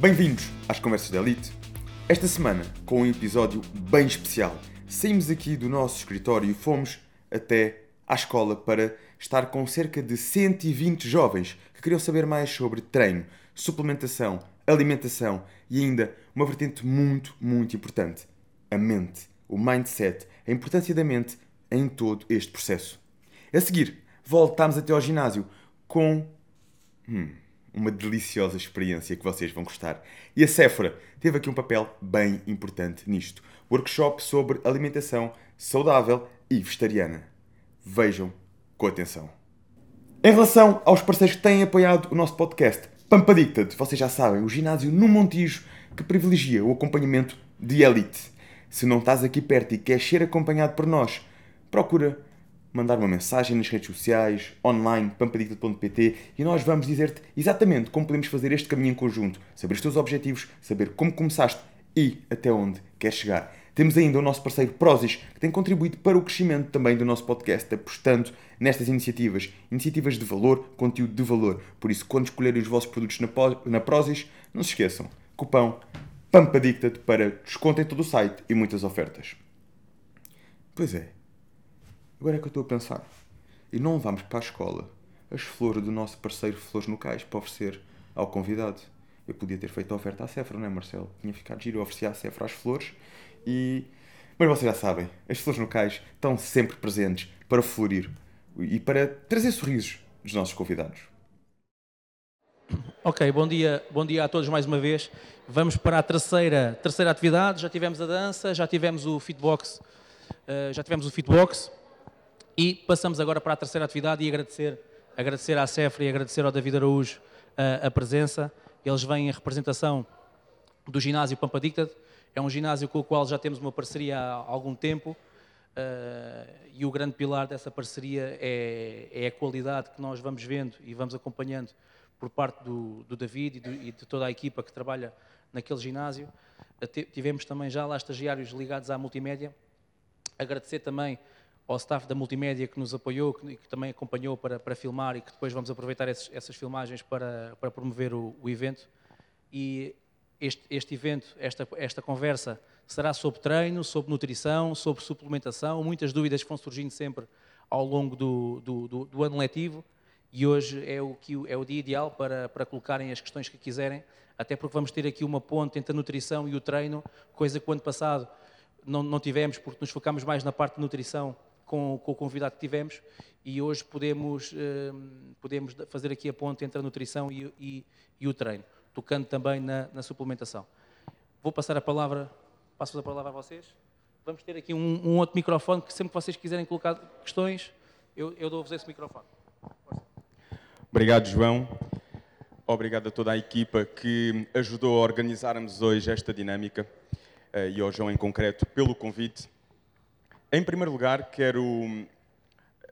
Bem-vindos às Conversas da Elite. Esta semana, com um episódio bem especial, saímos aqui do nosso escritório e fomos até à escola para estar com cerca de 120 jovens que queriam saber mais sobre treino, suplementação, alimentação e ainda uma vertente muito, muito importante: a mente, o mindset, a importância da mente em todo este processo. A seguir, voltámos até ao ginásio com hum, uma deliciosa experiência que vocês vão gostar. E a Sephora teve aqui um papel bem importante nisto. Workshop sobre alimentação saudável e vegetariana. Vejam com atenção. Em relação aos parceiros que têm apoiado o nosso podcast, Pampa Dicted, vocês já sabem, o ginásio no Montijo que privilegia o acompanhamento de elite. Se não estás aqui perto e queres ser acompanhado por nós, procura mandar uma mensagem nas redes sociais, online, pampadicta.pt e nós vamos dizer-te exatamente como podemos fazer este caminho em conjunto, saber os teus objetivos, saber como começaste e até onde queres chegar. Temos ainda o nosso parceiro Prozis, que tem contribuído para o crescimento também do nosso podcast, apostando nestas iniciativas. Iniciativas de valor, conteúdo de valor. Por isso, quando escolherem os vossos produtos na, Prozis, não se esqueçam. Cupão PAMPADICTAD para desconto em todo o site e muitas ofertas. Pois é. Agora é que eu estou a pensar. E não vamos para a escola as flores do nosso parceiro Flores no Cais para oferecer ao convidado. Eu podia ter feito a oferta à Cefra, não é, Marcelo? Tinha ficado giro, eu oferecia à Cefra as flores e. Mas vocês já sabem, as flores no cais estão sempre presentes para florir e para trazer sorrisos dos nossos convidados. Ok, bom dia, bom dia a todos mais uma vez. Vamos para a terceira, terceira atividade. Já tivemos a dança, já tivemos o fitbox, uh, já tivemos o fitbox e passamos agora para a terceira atividade e agradecer, agradecer à Cefra e agradecer ao David Araújo uh, a presença. Eles vêm em representação do ginásio Pampa Dictad. É um ginásio com o qual já temos uma parceria há algum tempo uh, e o grande pilar dessa parceria é, é, a qualidade que nós vamos vendo e vamos acompanhando por parte do, do David e, do, e, de toda a equipa que trabalha naquele ginásio. Tivemos também já lá estagiários ligados à multimédia. Agradecer também ao staff da multimédia que nos apoiou, que, que também acompanhou para, para, filmar e que depois vamos aproveitar esses, essas filmagens para, para promover o, o, evento. E este, este evento, esta, esta conversa, será sobre treino, sobre nutrição, sobre suplementação, muitas dúvidas que vão surgindo sempre ao longo do, do, do, do ano letivo e hoje é o, que, é o dia ideal para, para colocarem as questões que quiserem, até porque vamos ter aqui uma ponte entre a nutrição e o treino, coisa que o ano passado não, não tivemos, porque nos focámos mais na parte de nutrição com, com o convidado que tivemos e hoje podemos, eh, podemos fazer aqui a ponte entre a nutrição e, e, e o treino, tocando também na, na, suplementação. Vou passar a palavra, passo a palavra a vocês. Vamos ter aqui um, um outro microfone que sempre que vocês quiserem colocar questões, eu, eu dou-vos esse microfone. Obrigado, João. Obrigado a toda a equipa que ajudou a organizarmos hoje esta dinâmica eh, e ao João em concreto pelo convite. Em primeiro lugar, quero,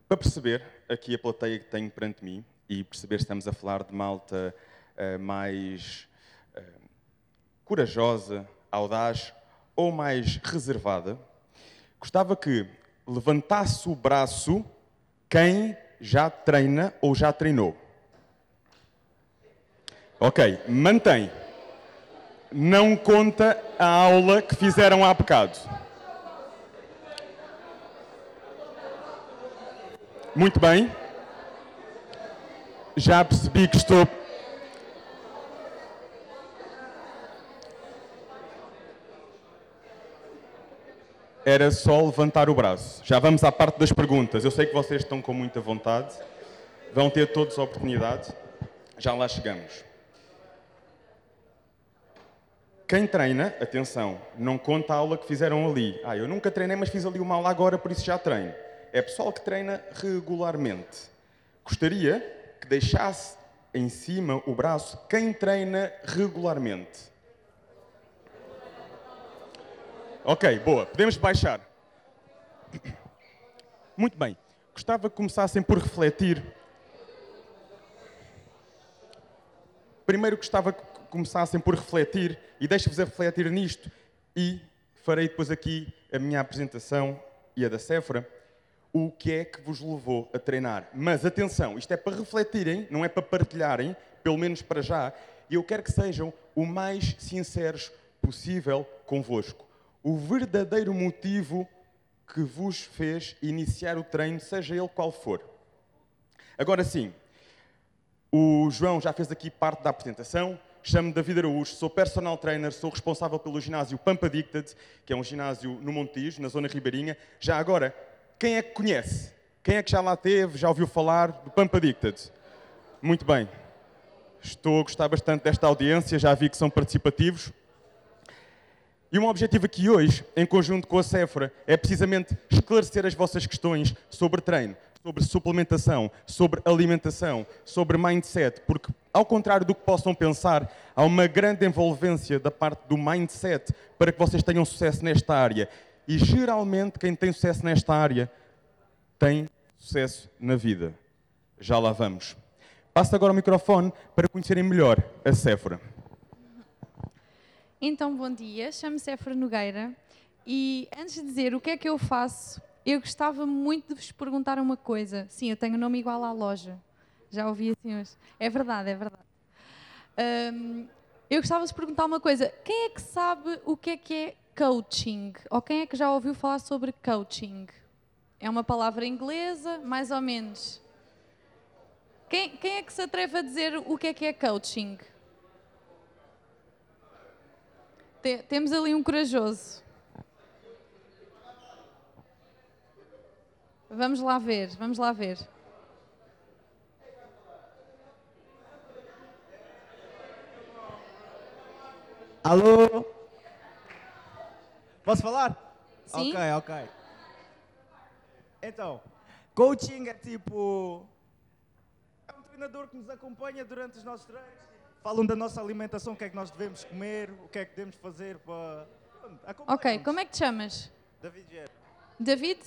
para perceber aqui a plateia que tenho perante mim e perceber se estamos a falar de malta uh, mais uh, corajosa, audaz ou mais reservada, gostava que levantasse o braço quem já treina ou já treinou. Ok, mantém. Não conta a aula que fizeram há bocado. Muito bem. Já percebi que estou. Era só levantar o braço. Já vamos à parte das perguntas. Eu sei que vocês estão com muita vontade. Vão ter todos a oportunidade. Já lá chegamos. Quem treina, atenção, não conta a aula que fizeram ali. Ah, eu nunca treinei, mas fiz ali uma aula agora, por isso já treino é pessoal que treina regularmente. Gostaria que deixasse em cima o braço quem treina regularmente. Ok, boa. Podemos baixar. Muito bem. Gostava que começassem por refletir. Primeiro gostava que começassem por refletir e deixo-vos a refletir nisto e farei depois aqui a minha apresentação e a da Cefra o que é que vos levou a treinar. Mas atenção, isto é para refletirem, não é para partilharem, pelo menos para já. E eu quero que sejam o mais sinceros possível convosco. O verdadeiro motivo que vos fez iniciar o treino, seja ele qual for. Agora sim, o João já fez aqui parte da apresentação. Chamo-me David Araújo, sou personal trainer, sou responsável pelo ginásio Pampa Addicted, que é um ginásio no Montijo, na zona ribeirinha. Já agora, quem é que conhece? Quem é que já lá teve, já ouviu falar do Pampa Addicted? Muito bem. Estou a gostar bastante desta audiência, já vi que são participativos. E meu objetivo aqui hoje, em conjunto com a Sephora, é precisamente esclarecer as vossas questões sobre treino, sobre suplementação, sobre alimentação, sobre mindset, porque, ao contrário do que possam pensar, há uma grande envolvência da parte do mindset para que vocês tenham sucesso nesta área. E geralmente, quem tem sucesso nesta área tem sucesso na vida. Já lá vamos. Passo agora o microfone para conhecerem melhor a Sephora. Então, bom dia, chamo-me Séfora Nogueira e antes de dizer o que é que eu faço, eu gostava muito de vos perguntar uma coisa. Sim, eu tenho um nome igual à loja. Já ouvi assim hoje. É verdade, é verdade. Um, eu gostava de vos perguntar uma coisa. Quem é que sabe o que é que é coaching? Ou quem é que já ouviu falar sobre coaching? É uma palavra inglesa, mais ou menos. Quem, quem é que se atreve a dizer o que é que é coaching? temos ali um corajoso. Vamos lá ver, vamos lá ver. Alô? Posso falar? Sim. Ok, ok. Então, coaching é tipo. É um treinador que nos acompanha durante os nossos treinos falam da nossa alimentação, o que é que nós devemos comer, o que é que devemos fazer para. Ok, como é que te chamas? David Vieira. David?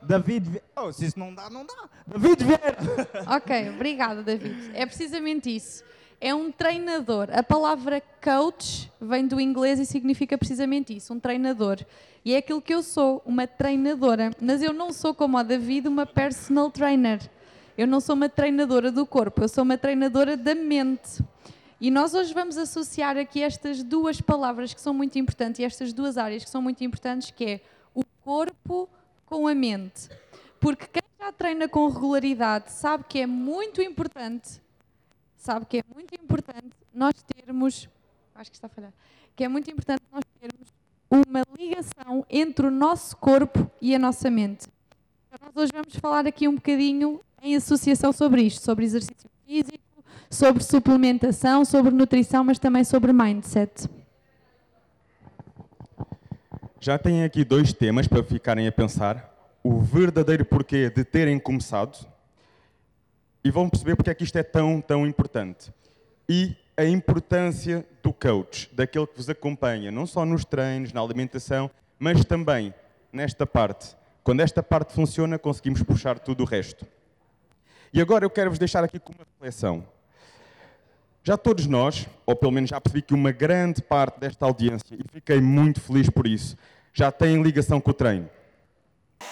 David Vieira. Oh, se isso não dá, não dá. David Vieira! ok, obrigada, David. É precisamente isso. É um treinador. A palavra coach vem do inglês e significa precisamente isso, um treinador. E é aquilo que eu sou, uma treinadora. Mas eu não sou como a David, uma personal trainer. Eu não sou uma treinadora do corpo, eu sou uma treinadora da mente. E nós hoje vamos associar aqui estas duas palavras que são muito importantes e estas duas áreas que são muito importantes, que é o corpo com a mente. Porque quem já treina com regularidade sabe que é muito importante, sabe que é muito importante nós termos, acho que está a falhar, que é muito importante nós termos uma ligação entre o nosso corpo e a nossa mente. Então, nós hoje vamos falar aqui um bocadinho em associação sobre isto, sobre exercício físico, sobre suplementação, sobre nutrição, mas também sobre mindset. Já têm aqui dois temas para ficarem a pensar. O verdadeiro porquê de terem começado e vão perceber porque é que isto é tão, tão importante. E a importância do coach, daquele que vos acompanha, não só nos treinos, na alimentação, mas também nesta parte. Quando esta parte funciona, conseguimos puxar tudo o resto. E agora eu quero vos deixar aqui com uma reflexão. Já todos nós, ou pelo menos já percebi que uma grande parte desta audiência, e fiquei muito feliz por isso, já tem ligação com o treino.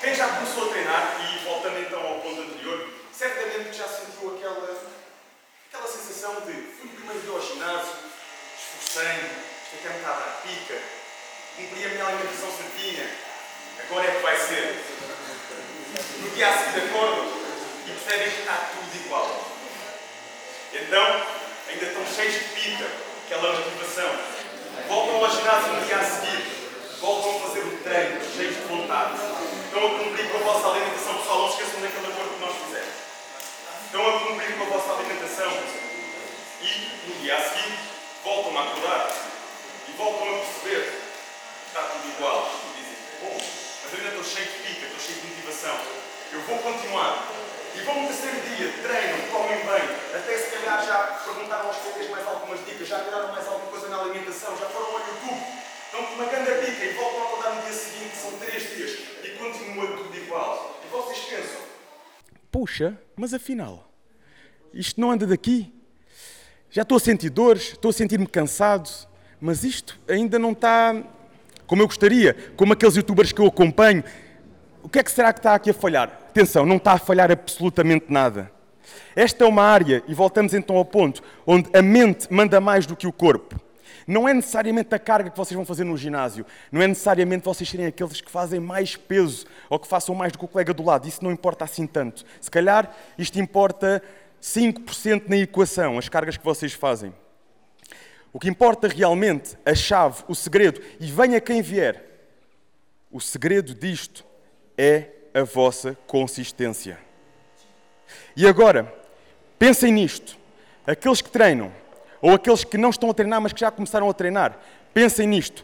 Quem já começou a treinar, e voltando então ao ponto anterior, certamente já sentiu aquela, aquela sensação de fui primeiro dia ao ginásio, esforcei-me, fiquei um bocado à pica, cumpri a minha alimentação certinha, agora é que vai ser. Dia a seguir acordo, e percebem que está tudo igual. Então, ainda estão cheios de pica, aquela motivação. Voltam ao ginásio no dia a seguir, voltam a fazer o treino, cheios de vontade. Estão a cumprir com a vossa alimentação. Pessoal, não se esqueçam daquele acordo que nós fizemos. Estão a cumprir com a vossa alimentação. E, no dia a seguir, voltam a acordar e voltam a perceber que está tudo igual. E dizem, bom, mas ainda estou cheio de pica, estou cheio de motivação. Eu vou continuar. E vão no terceiro dia, treinam, comem bem, até se calhar já perguntaram aos colegas mais algumas dicas, já tiraram mais alguma coisa na alimentação, já foram ao YouTube, com uma grande dica e voltam a acordar no dia seguinte, são três dias, e continua tudo igual. E vocês pensam, puxa, mas afinal, isto não anda daqui? Já estou a sentir dores, estou a sentir-me cansado, mas isto ainda não está como eu gostaria, como aqueles youtubers que eu acompanho. O que é que será que está aqui a falhar? Atenção, não está a falhar absolutamente nada. Esta é uma área, e voltamos então ao ponto, onde a mente manda mais do que o corpo. Não é necessariamente a carga que vocês vão fazer no ginásio, não é necessariamente vocês serem aqueles que fazem mais peso ou que façam mais do que o colega do lado, isso não importa assim tanto. Se calhar isto importa 5% na equação, as cargas que vocês fazem. O que importa realmente, a chave, o segredo, e venha quem vier, o segredo disto é a vossa consistência. E agora, pensem nisto. Aqueles que treinam, ou aqueles que não estão a treinar, mas que já começaram a treinar, pensem nisto.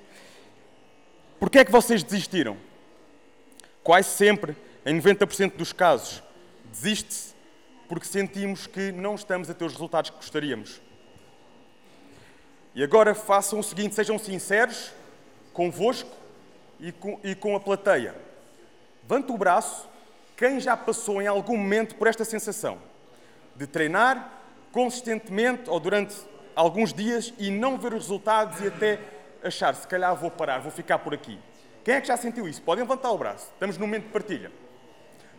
Porquê é que vocês desistiram? Quase sempre, em 90% dos casos, desiste-se porque sentimos que não estamos a ter os resultados que gostaríamos. E agora façam o seguinte: sejam sinceros convosco e com, e com a plateia. Levante o braço quem já passou em algum momento por esta sensação de treinar consistentemente ou durante alguns dias e não ver os resultados e até achar, se calhar vou parar, vou ficar por aqui. Quem é que já sentiu isso? Podem levantar o braço. Estamos no momento de partilha.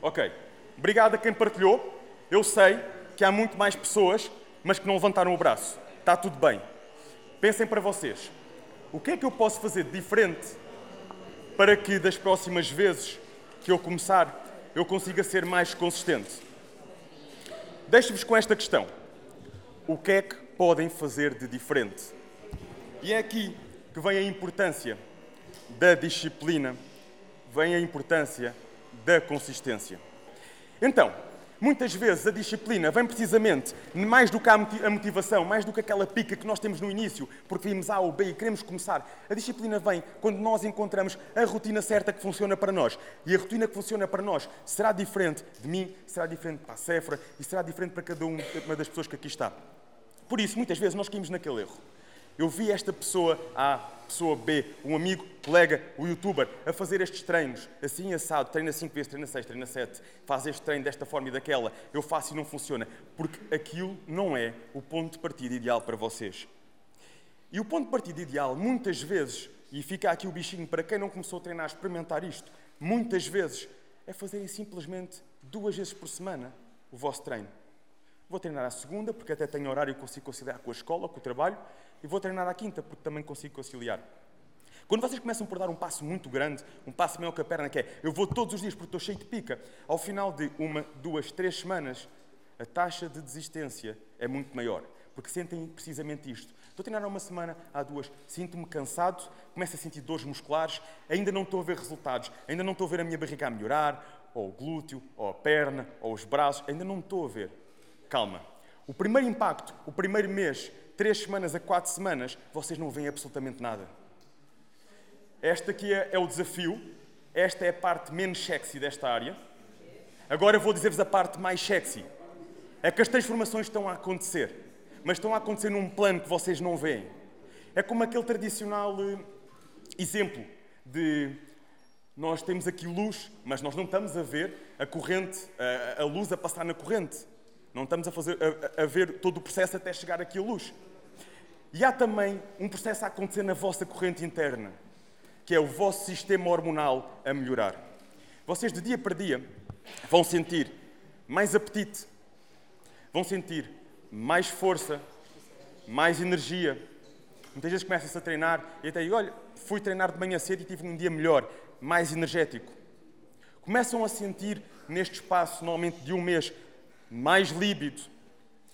Ok. Obrigado a quem partilhou. Eu sei que há muito mais pessoas, mas que não levantaram o braço. Está tudo bem. Pensem para vocês. O que é que eu posso fazer diferente para que das próximas vezes que eu começar eu consiga ser mais consistente? Deixo-vos com esta questão. O que é que podem fazer de diferente? E é aqui que vem a importância da disciplina, vem a importância da consistência. Então, muitas vezes a disciplina vem precisamente mais do que a motivação, mais do que aquela pica que nós temos no início, porque vimos A ou B e queremos começar. A disciplina vem quando nós encontramos a rotina certa que funciona para nós. E a rotina que funciona para nós será diferente de mim, será diferente para a Cefra e será diferente para cada uma das pessoas que aqui está. Por isso, muitas vezes nós caímos naquele erro. Eu vi esta pessoa A, pessoa B, um amigo, colega, o youtuber, a fazer estes treinos, assim assado, treina 5 vezes, treina 6, treina 7, faz este treino desta forma e daquela, eu faço e não funciona, porque aquilo não é o ponto de partida ideal para vocês. E o ponto de partida ideal, muitas vezes, e fica aqui o bichinho para quem não começou a treinar, a experimentar isto, muitas vezes, é fazerem simplesmente duas vezes por semana o vosso treino. Vou treinar à segunda, porque até tenho horário e consigo conciliar com a escola, com o trabalho, e vou treinar à quinta, porque também consigo conciliar. Quando vocês começam por dar um passo muito grande, um passo maior que a perna, que é eu vou todos os dias porque estou cheio de pica, ao final de uma, duas, três semanas, a taxa de desistência é muito maior, porque sentem precisamente isto. Estou a treinar há uma semana, há duas, sinto-me cansado, começo a sentir dores musculares, ainda não estou a ver resultados, ainda não estou a ver a minha barriga a melhorar, ou o glúteo, ou a perna, ou os braços, ainda não estou a ver. Calma. O primeiro impacto, o primeiro mês, três semanas a quatro semanas, vocês não veem absolutamente nada. Esta aqui é, é o desafio. Esta é a parte menos sexy desta área. Agora vou dizer-vos a parte mais sexy. É que as transformações estão a acontecer, mas estão a acontecer num plano que vocês não veem. É como aquele tradicional eh, exemplo de nós temos aqui luz, mas nós não estamos a ver a corrente, a, a luz a passar na corrente. Não estamos a, fazer, a, a ver todo o processo até chegar aqui a luz. E há também um processo a acontecer na vossa corrente interna, que é o vosso sistema hormonal a melhorar. Vocês, de dia para dia, vão sentir mais apetite, vão sentir mais força, mais energia. Muitas vezes começam-se a treinar e até, olha, fui treinar de manhã cedo e tive um dia melhor, mais energético. Começam a sentir, neste espaço, normalmente de um mês, mais líbido.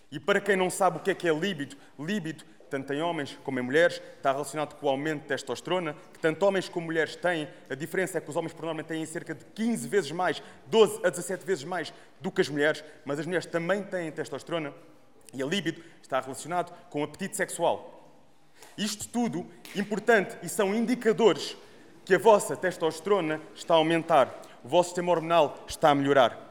E para quem não sabe o que é que é líbido, líbido, tanto em homens como em mulheres, está relacionado com o aumento de testosterona, que tanto homens como mulheres têm. A diferença é que os homens, por norma, têm cerca de 15 vezes mais, 12 a 17 vezes mais do que as mulheres, mas as mulheres também têm testosterona. E a líbido está relacionado com o apetite sexual. Isto tudo importante e são indicadores que a vossa testosterona está a aumentar, o vosso sistema hormonal está a melhorar.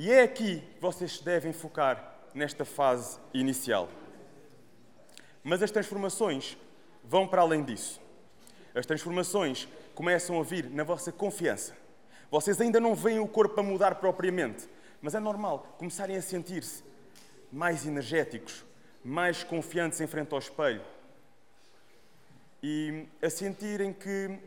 E é aqui que vocês devem focar nesta fase inicial. Mas as transformações vão para além disso. As transformações começam a vir na vossa confiança. Vocês ainda não veem o corpo a mudar propriamente, mas é normal começarem a sentir-se mais energéticos, mais confiantes em frente ao espelho e a sentirem que,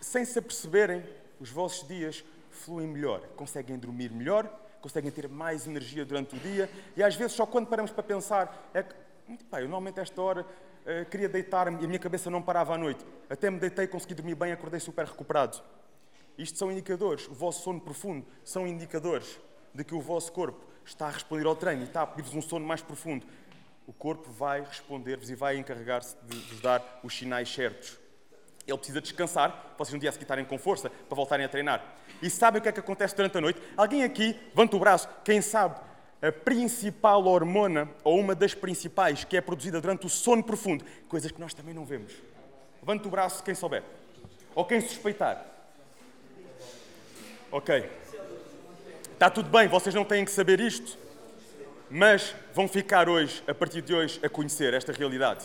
sem se aperceberem, os vossos dias fluem melhor, conseguem dormir melhor, conseguem ter mais energia durante o dia e às vezes só quando paramos para pensar é que, pá, eu normalmente a esta hora uh, queria deitar-me e a minha cabeça não parava à noite. Até me deitei, consegui dormir bem, acordei super recuperado. Isto são indicadores, o vosso sono profundo são indicadores de que o vosso corpo está a responder ao treino e está a pedir-vos um sono mais profundo. O corpo vai responder-vos e vai encarregar-se de vos dar os sinais certos. Ele precisa descansar, vocês um dia a seguir com força para voltarem a treinar. E sabem o que é que acontece durante a noite? Alguém aqui, levanta o braço, quem sabe a principal hormona, ou uma das principais, que é produzida durante o sono profundo, coisas que nós também não vemos. Levanta o braço quem souber. Ou quem suspeitar. Ok. Está tudo bem, vocês não têm que saber isto, mas vão ficar hoje, a partir de hoje, a conhecer esta realidade.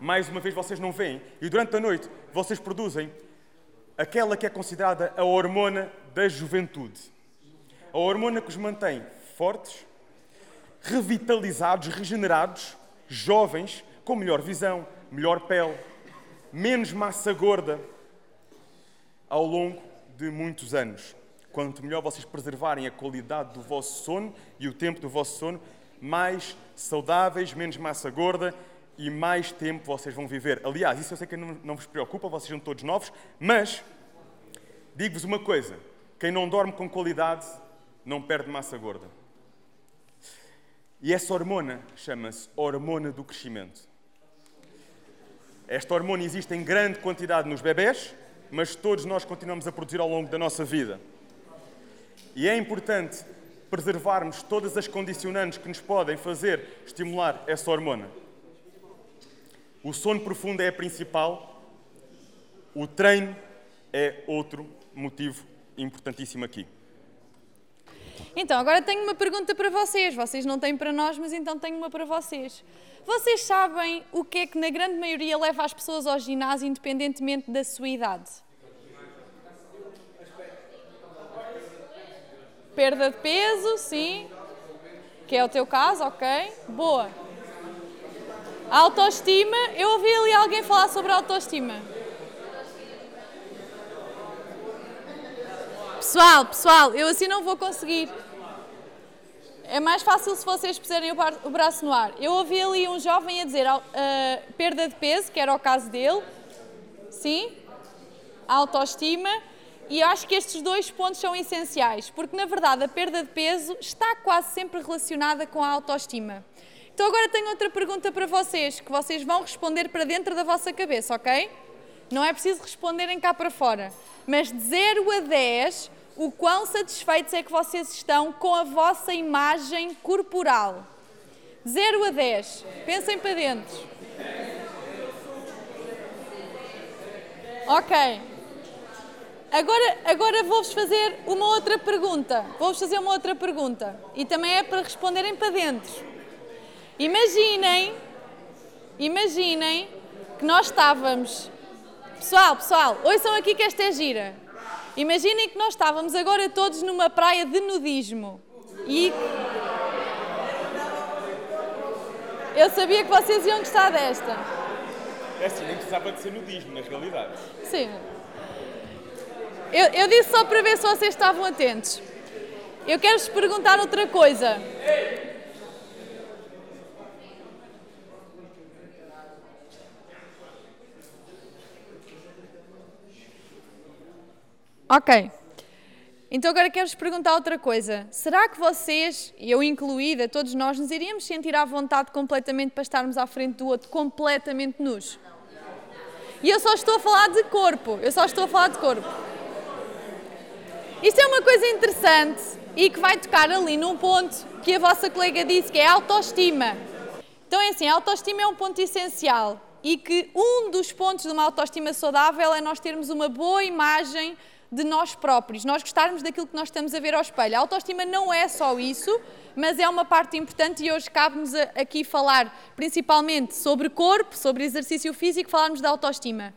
Mais uma vez, vocês não veem, e durante a noite vocês produzem aquela que é considerada a hormona da juventude. A hormona que os mantém fortes, revitalizados, regenerados, jovens, com melhor visão, melhor pele, menos massa gorda ao longo de muitos anos. Quanto melhor vocês preservarem a qualidade do vosso sono e o tempo do vosso sono, mais saudáveis, menos massa gorda e mais tempo vocês vão viver. Aliás, isso eu sei que não, não vos preocupa, vocês são todos novos, mas digo-vos uma coisa: quem não dorme com qualidade não perde massa gorda. E essa hormona chama-se hormona do crescimento. Esta hormona existe em grande quantidade nos bebés, mas todos nós continuamos a produzir ao longo da nossa vida. E é importante preservarmos todas as condicionantes que nos podem fazer estimular essa hormona. O sono profundo é a principal, o treino é outro motivo importantíssimo aqui. Então, agora tenho uma pergunta para vocês. Vocês não têm para nós, mas então tenho uma para vocês. Vocês sabem o que é que, na grande maioria, leva as pessoas ao ginásio, independentemente da sua idade? Perda de peso, sim. Que é o teu caso, ok? Boa. Autoestima. Eu ouvi ali alguém falar sobre autoestima. Pessoal, pessoal, eu assim não vou conseguir. É mais fácil se vocês puserem o braço no ar. Eu ouvi ali um jovem a dizer uh, perda de peso, que era o caso dele. Sim? Autoestima. E acho que estes dois pontos são essenciais, porque na verdade a perda de peso está quase sempre relacionada com a autoestima. Então agora tenho outra pergunta para vocês, que vocês vão responder para dentro da vossa cabeça, ok? Não é preciso responderem cá para fora. Mas de 0 a 10, o quão satisfeitos é que vocês estão com a vossa imagem corporal? 0 a 10. Pensem para dentro. Ok. Agora, agora vou-vos fazer uma outra pergunta. Vou-vos fazer uma outra pergunta. E também é para responderem para dentro. Imaginem, imaginem que nós estávamos. Pessoal, pessoal, ouçam aqui que esta é gira. Imaginem que nós estávamos agora todos numa praia de nudismo. E. Eu sabia que vocês iam gostar desta. É assim, nem precisava de ser nudismo, na realidade. Sim. Eu, eu disse só para ver se vocês estavam atentos. Eu quero-vos perguntar outra coisa. Ok. Então agora quero-vos perguntar outra coisa. Será que vocês, eu incluída, todos nós, nos iríamos sentir à vontade completamente para estarmos à frente do outro, completamente nus? E eu só estou a falar de corpo. Eu só estou a falar de corpo. Isto é uma coisa interessante e que vai tocar ali num ponto que a vossa colega disse, que é a autoestima. Então é assim, a autoestima é um ponto essencial e que um dos pontos de uma autoestima saudável é nós termos uma boa imagem de nós próprios, nós gostarmos daquilo que nós estamos a ver ao espelho. A autoestima não é só isso, mas é uma parte importante e hoje cabe-nos aqui falar principalmente sobre corpo, sobre exercício físico, falarmos da autoestima.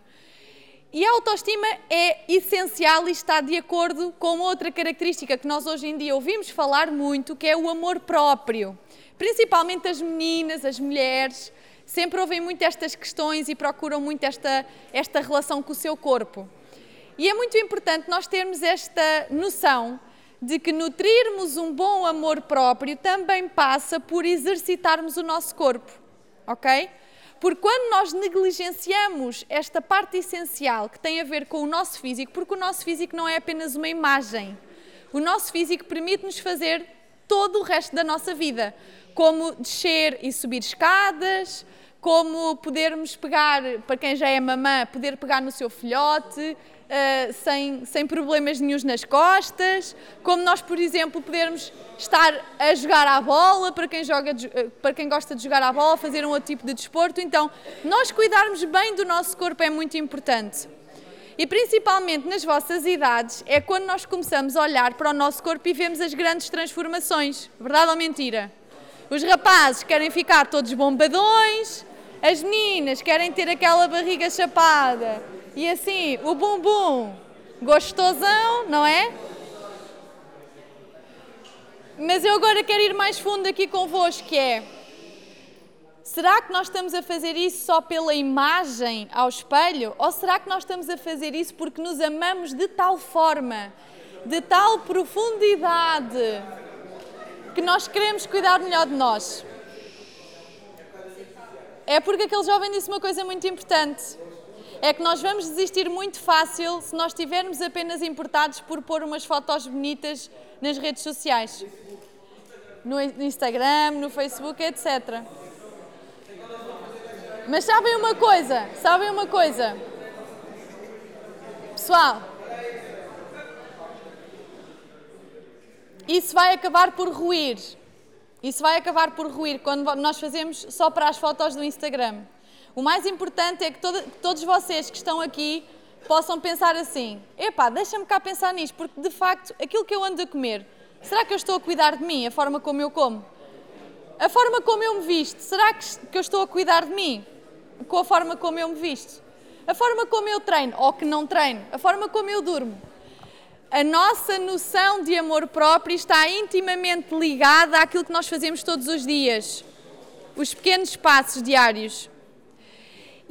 E a autoestima é essencial e está de acordo com outra característica que nós hoje em dia ouvimos falar muito, que é o amor próprio. Principalmente as meninas, as mulheres, sempre ouvem muito estas questões e procuram muito esta, esta relação com o seu corpo. E é muito importante nós termos esta noção de que nutrirmos um bom amor próprio também passa por exercitarmos o nosso corpo, ok? Porque quando nós negligenciamos esta parte essencial que tem a ver com o nosso físico, porque o nosso físico não é apenas uma imagem, o nosso físico permite-nos fazer todo o resto da nossa vida, como descer e subir escadas, como podermos pegar, para quem já é mamã, poder pegar no seu filhote, uh, sem, sem problemas nenhums nas costas, como nós, por exemplo, podermos estar a jogar à bola, para quem, joga, uh, para quem gosta de jogar à bola, fazer um outro tipo de desporto. Então, nós cuidarmos bem do nosso corpo é muito importante. E principalmente nas vossas idades é quando nós começamos a olhar para o nosso corpo e vemos as grandes transformações. Verdade ou mentira? Os rapazes querem ficar todos bombadões, as meninas querem ter aquela barriga chapada e assim, o bumbum gostosão, não é? Mas eu agora quero ir mais fundo aqui convosco, que é... Será que nós estamos a fazer isso só pela imagem ao espelho? Ou será que nós estamos a fazer isso porque nos amamos de tal forma, de tal profundidade, que nós queremos cuidar melhor de nós? É porque aquele jovem disse uma coisa muito importante é que nós vamos desistir muito fácil se nós estivermos apenas importados por pôr umas fotos bonitas nas redes sociais. No Instagram, no Facebook, etc. Mas sabem uma coisa? Sabem uma coisa? Pessoal, isso vai acabar por ruir. Isso vai acabar por ruir quando nós fazemos só para as fotos do Instagram. O mais importante é que, todo, todos vocês que estão aqui possam pensar assim: epá, deixa-me cá pensar nisto, porque de facto aquilo que eu ando a comer, será que eu estou a cuidar de mim, a forma como eu como? A forma como eu me visto, será que, que eu estou a cuidar de mim com a forma como eu me visto? A forma como eu treino ou que não treino, a forma como eu durmo. A nossa noção de amor próprio está intimamente ligada àquilo que nós fazemos todos os dias. Os pequenos passos diários.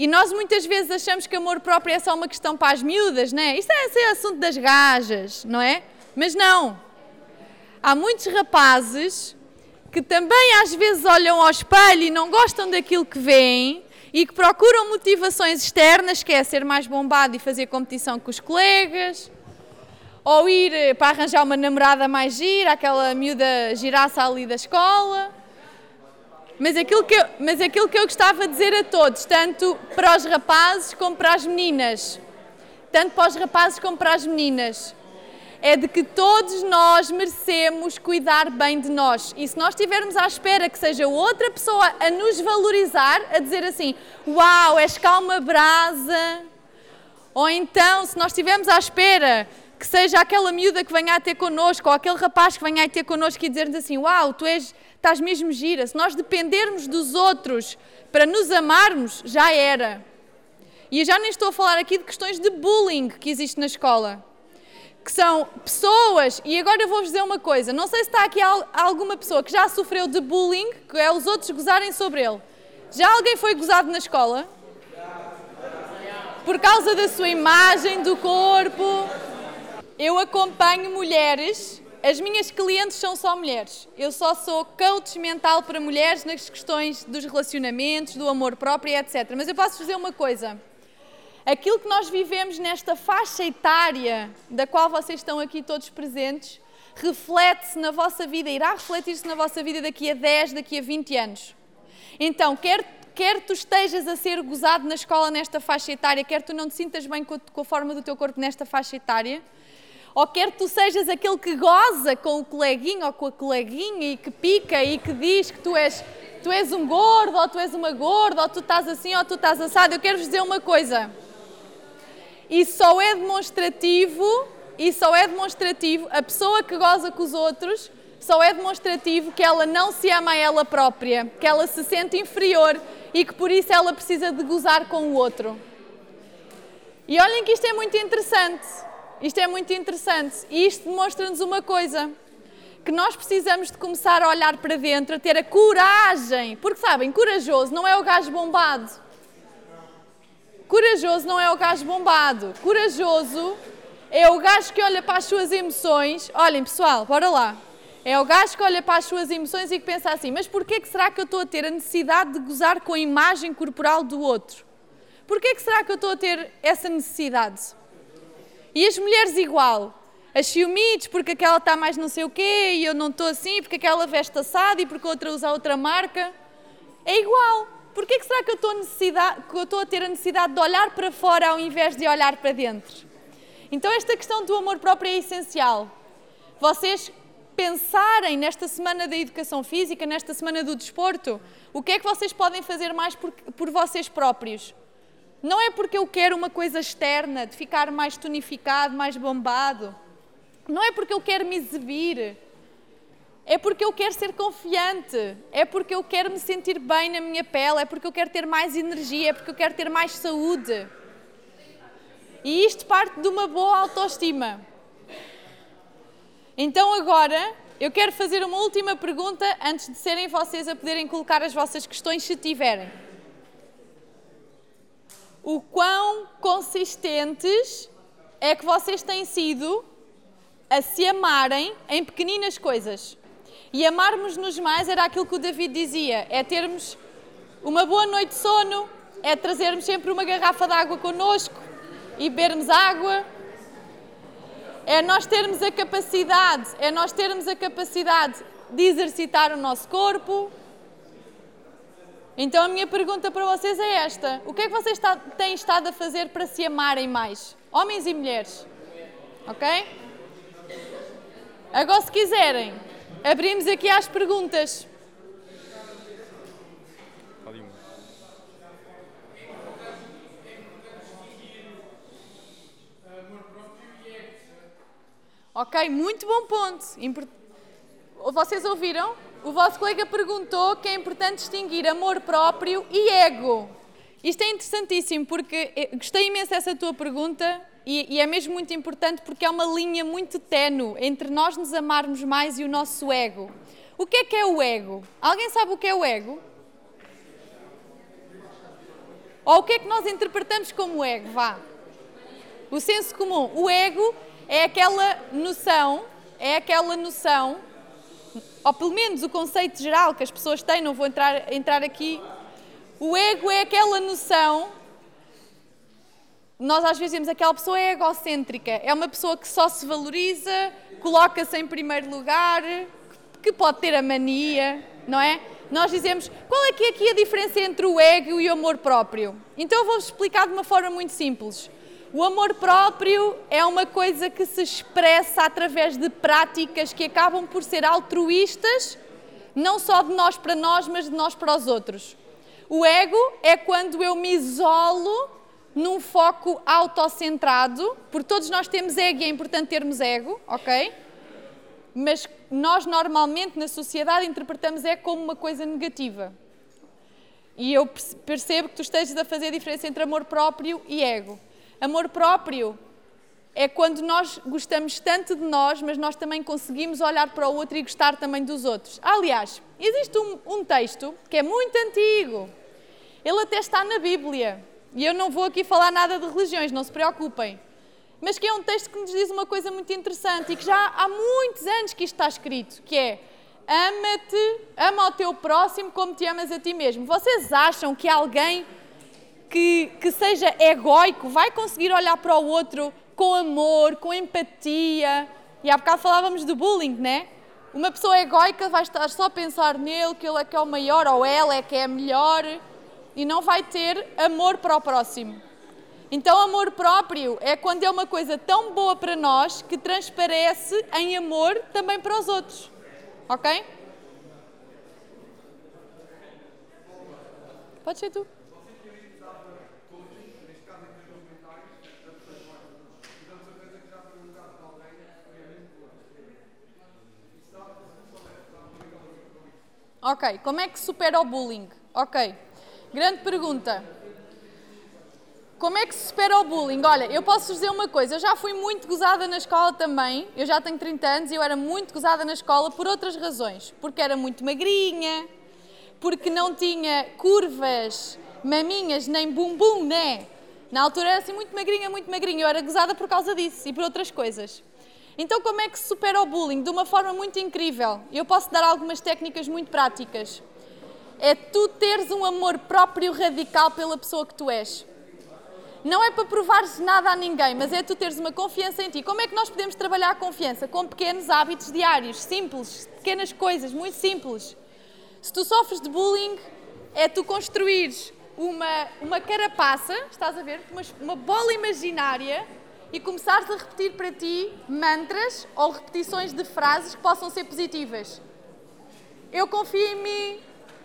E nós muitas vezes achamos que amor próprio é só uma questão para as miúdas, não é? Isto é, é assunto das gajas, não é? Mas não. Há muitos rapazes que também às vezes olham ao espelho e não gostam daquilo que veem e que procuram motivações externas, que é ser mais bombado e fazer competição com os colegas, ou ir eh, para arranjar uma namorada mais gira, aquela miúda giraça ali da escola. Mas aquilo, que eu, mas aquilo que eu gostava de dizer a todos, tanto para os rapazes como para as meninas, tanto para os rapazes como para as meninas, é de que todos nós merecemos cuidar bem de nós. E se nós estivermos à espera que seja outra pessoa a nos valorizar, a dizer assim: Uau, és calma brasa. Ou então, se nós estivermos à espera que seja aquela miúda que venha a ter connosco, ou aquele rapaz que venha a ter connosco e dizer-nos assim: Uau, tu és estás mesmo gira. Se nós dependermos dos outros para nos amarmos, já era. E eu já nem estou a falar aqui de questões de bullying que existe na escola. Que são pessoas, e agora eu vou-vos dizer uma coisa: não sei se está aqui alguma pessoa que já sofreu de bullying, que é os outros gozarem sobre ele. Já alguém foi gozado na escola? Por causa da sua imagem, do corpo. Eu acompanho mulheres as minhas clientes são só mulheres. Eu só sou coach mental para mulheres nas questões dos relacionamentos, do amor próprio, etc. Mas eu posso dizer uma coisa. Aquilo que nós vivemos nesta faixa etária da qual vocês estão aqui todos presentes, reflete-se na vossa vida, irá refletir-se na vossa vida daqui a 10, daqui a 20 anos. Então, quer, quer tu estejas a ser gozado na escola nesta faixa etária, quer tu não te sintas bem com a, com a forma do teu corpo nesta faixa etária, ou quer tu sejas aquele que goza com o coleguinho ou com a coleguinha e que pica e que diz que tu és, tu és um gordo ou tu és uma gorda ou tu estás assim ou tu estás assado, eu quero-vos dizer uma coisa. E só é demonstrativo, e só é demonstrativo, a pessoa que goza com os outros, só é demonstrativo que ela não se ama a ela própria, que ela se sente inferior e que por isso ela precisa de gozar com o outro. E olhem que isto é muito interessante. Isto é muito interessante e isto demonstra-nos uma coisa: que nós precisamos de começar a olhar para dentro, a ter a coragem, porque sabem, corajoso não é o gajo bombado. Corajoso não é o gajo bombado. Corajoso É o gajo que olha para as suas emoções. Olhem, pessoal, bora lá. É o gajo que olha para as suas emoções e que pensa assim: mas porquê que será que eu estou a ter a necessidade de gozar com a imagem corporal do outro? Porquê que será que eu estou a ter essa necessidade? E as mulheres igual. As ciumites, porque aquela está mais não sei o quê e eu não estou assim, porque aquela veste assada e porque outra usa outra marca. É igual. Porquê que será que eu estou, que eu estou a ter a necessidade de olhar para fora ao invés de olhar para dentro? Então esta questão do amor próprio é essencial. Vocês pensarem nesta semana da educação física, nesta semana do desporto, o que é que vocês podem fazer mais por, por vocês próprios? Não é porque eu quero uma coisa externa, de ficar mais tonificado, mais bombado. Não é porque eu quero me exibir. É porque eu quero ser confiante. É porque eu quero me sentir bem na minha pele. É porque eu quero ter mais energia. É porque eu quero ter mais saúde. E isto parte de uma boa autoestima. Então agora eu quero fazer uma última pergunta antes de serem vocês a poderem colocar as vossas questões, se tiverem. O quão consistentes é que vocês têm sido a se amarem em pequeninas coisas? E amarmos-nos mais era aquilo que o David dizia: é termos uma boa noite de sono, é trazermos sempre uma garrafa de água connosco e bebermos água, é nós termos a capacidade, é nós termos a capacidade de exercitar o nosso corpo. Então a minha pergunta para vocês é esta: o que é que vocês têm estado a fazer para se amarem mais? Homens e mulheres. Ok? Agora, se quiserem, abrimos aqui às perguntas. Ok, muito bom ponto. Vocês ouviram? O vosso colega perguntou que é importante distinguir amor próprio e ego. Isto é interessantíssimo porque eh, gostei imenso dessa tua pergunta e, e é mesmo muito importante porque é uma linha muito tenue entre nós nos amarmos mais e o nosso ego. O que é que é o ego? Alguém sabe o que é o ego? Ou o que é que nós interpretamos como ego? Vá. O senso comum. O ego é aquela noção, é aquela noção, ou pelo menos o conceito geral que as pessoas têm, não vou entrar, entrar aqui. O ego é aquela noção. Nós às vezes dizemos aquela pessoa é egocêntrica, é uma pessoa que só se valoriza, coloca-se em primeiro lugar, que pode ter a mania, não é? Nós dizemos, qual é que é aqui a diferença entre o ego e o amor próprio? Então eu vou-vos explicar de uma forma muito simples. O amor próprio é uma coisa que se expressa através de práticas que acabam por ser altruístas, não só de nós para nós, mas de nós para os outros. O ego é quando eu me isolo num foco autocentrado, porque todos nós temos ego e é importante termos ego, ok? Mas nós normalmente na sociedade interpretamos ego como uma coisa negativa. E eu percebo que tu estejas a fazer a diferença entre amor próprio e ego. Amor próprio é quando nós gostamos tanto de nós, mas nós também conseguimos olhar para o outro e gostar também dos outros. Aliás, existe um, um texto que é muito antigo. Ele até está na Bíblia. E eu não vou aqui falar nada de religiões, não se preocupem. Mas que é um texto que nos diz uma coisa muito interessante e que já há muitos anos que isto está escrito, que é ama-te, ama o teu próximo como te amas a ti mesmo. Vocês acham que alguém que, que seja egóico vai conseguir olhar para o outro com amor, com empatia. E há bocado falávamos do bullying, né? Uma pessoa egóica vai estar só a pensar nele, que ele é que é o maior, ou ela é que é a melhor, e não vai ter amor para o próximo. Então, amor próprio é quando é uma coisa tão boa para nós que transparece em amor também para os outros. Ok? Pode ser tu. Ok, como é que supera o bullying? Ok, grande pergunta. Como é que se supera o bullying? Olha, eu posso dizer uma coisa, eu já fui muito gozada na escola também, eu já tenho 30 anos e eu era muito gozada na escola por outras razões. Porque era muito magrinha, porque não tinha curvas, maminhas, nem bumbum, né? Na altura era assim muito magrinha, muito magrinha. Eu era gozada por causa disso e por outras coisas. Então, como é que se supera o bullying? De uma forma muito incrível. Eu posso dar algumas técnicas muito práticas. É tu teres um amor próprio radical pela pessoa que tu és. Não é para provares nada a ninguém, mas é tu teres uma confiança em ti. Como é que nós podemos trabalhar a confiança? Com pequenos hábitos diários, simples, pequenas coisas, muito simples. Se tu sofres de bullying, é tu construires uma, uma carapaça, estás a ver? Uma, uma bola imaginária e começares a repetir para ti mantras ou repetições de frases que possam ser positivas. Eu confio em mim,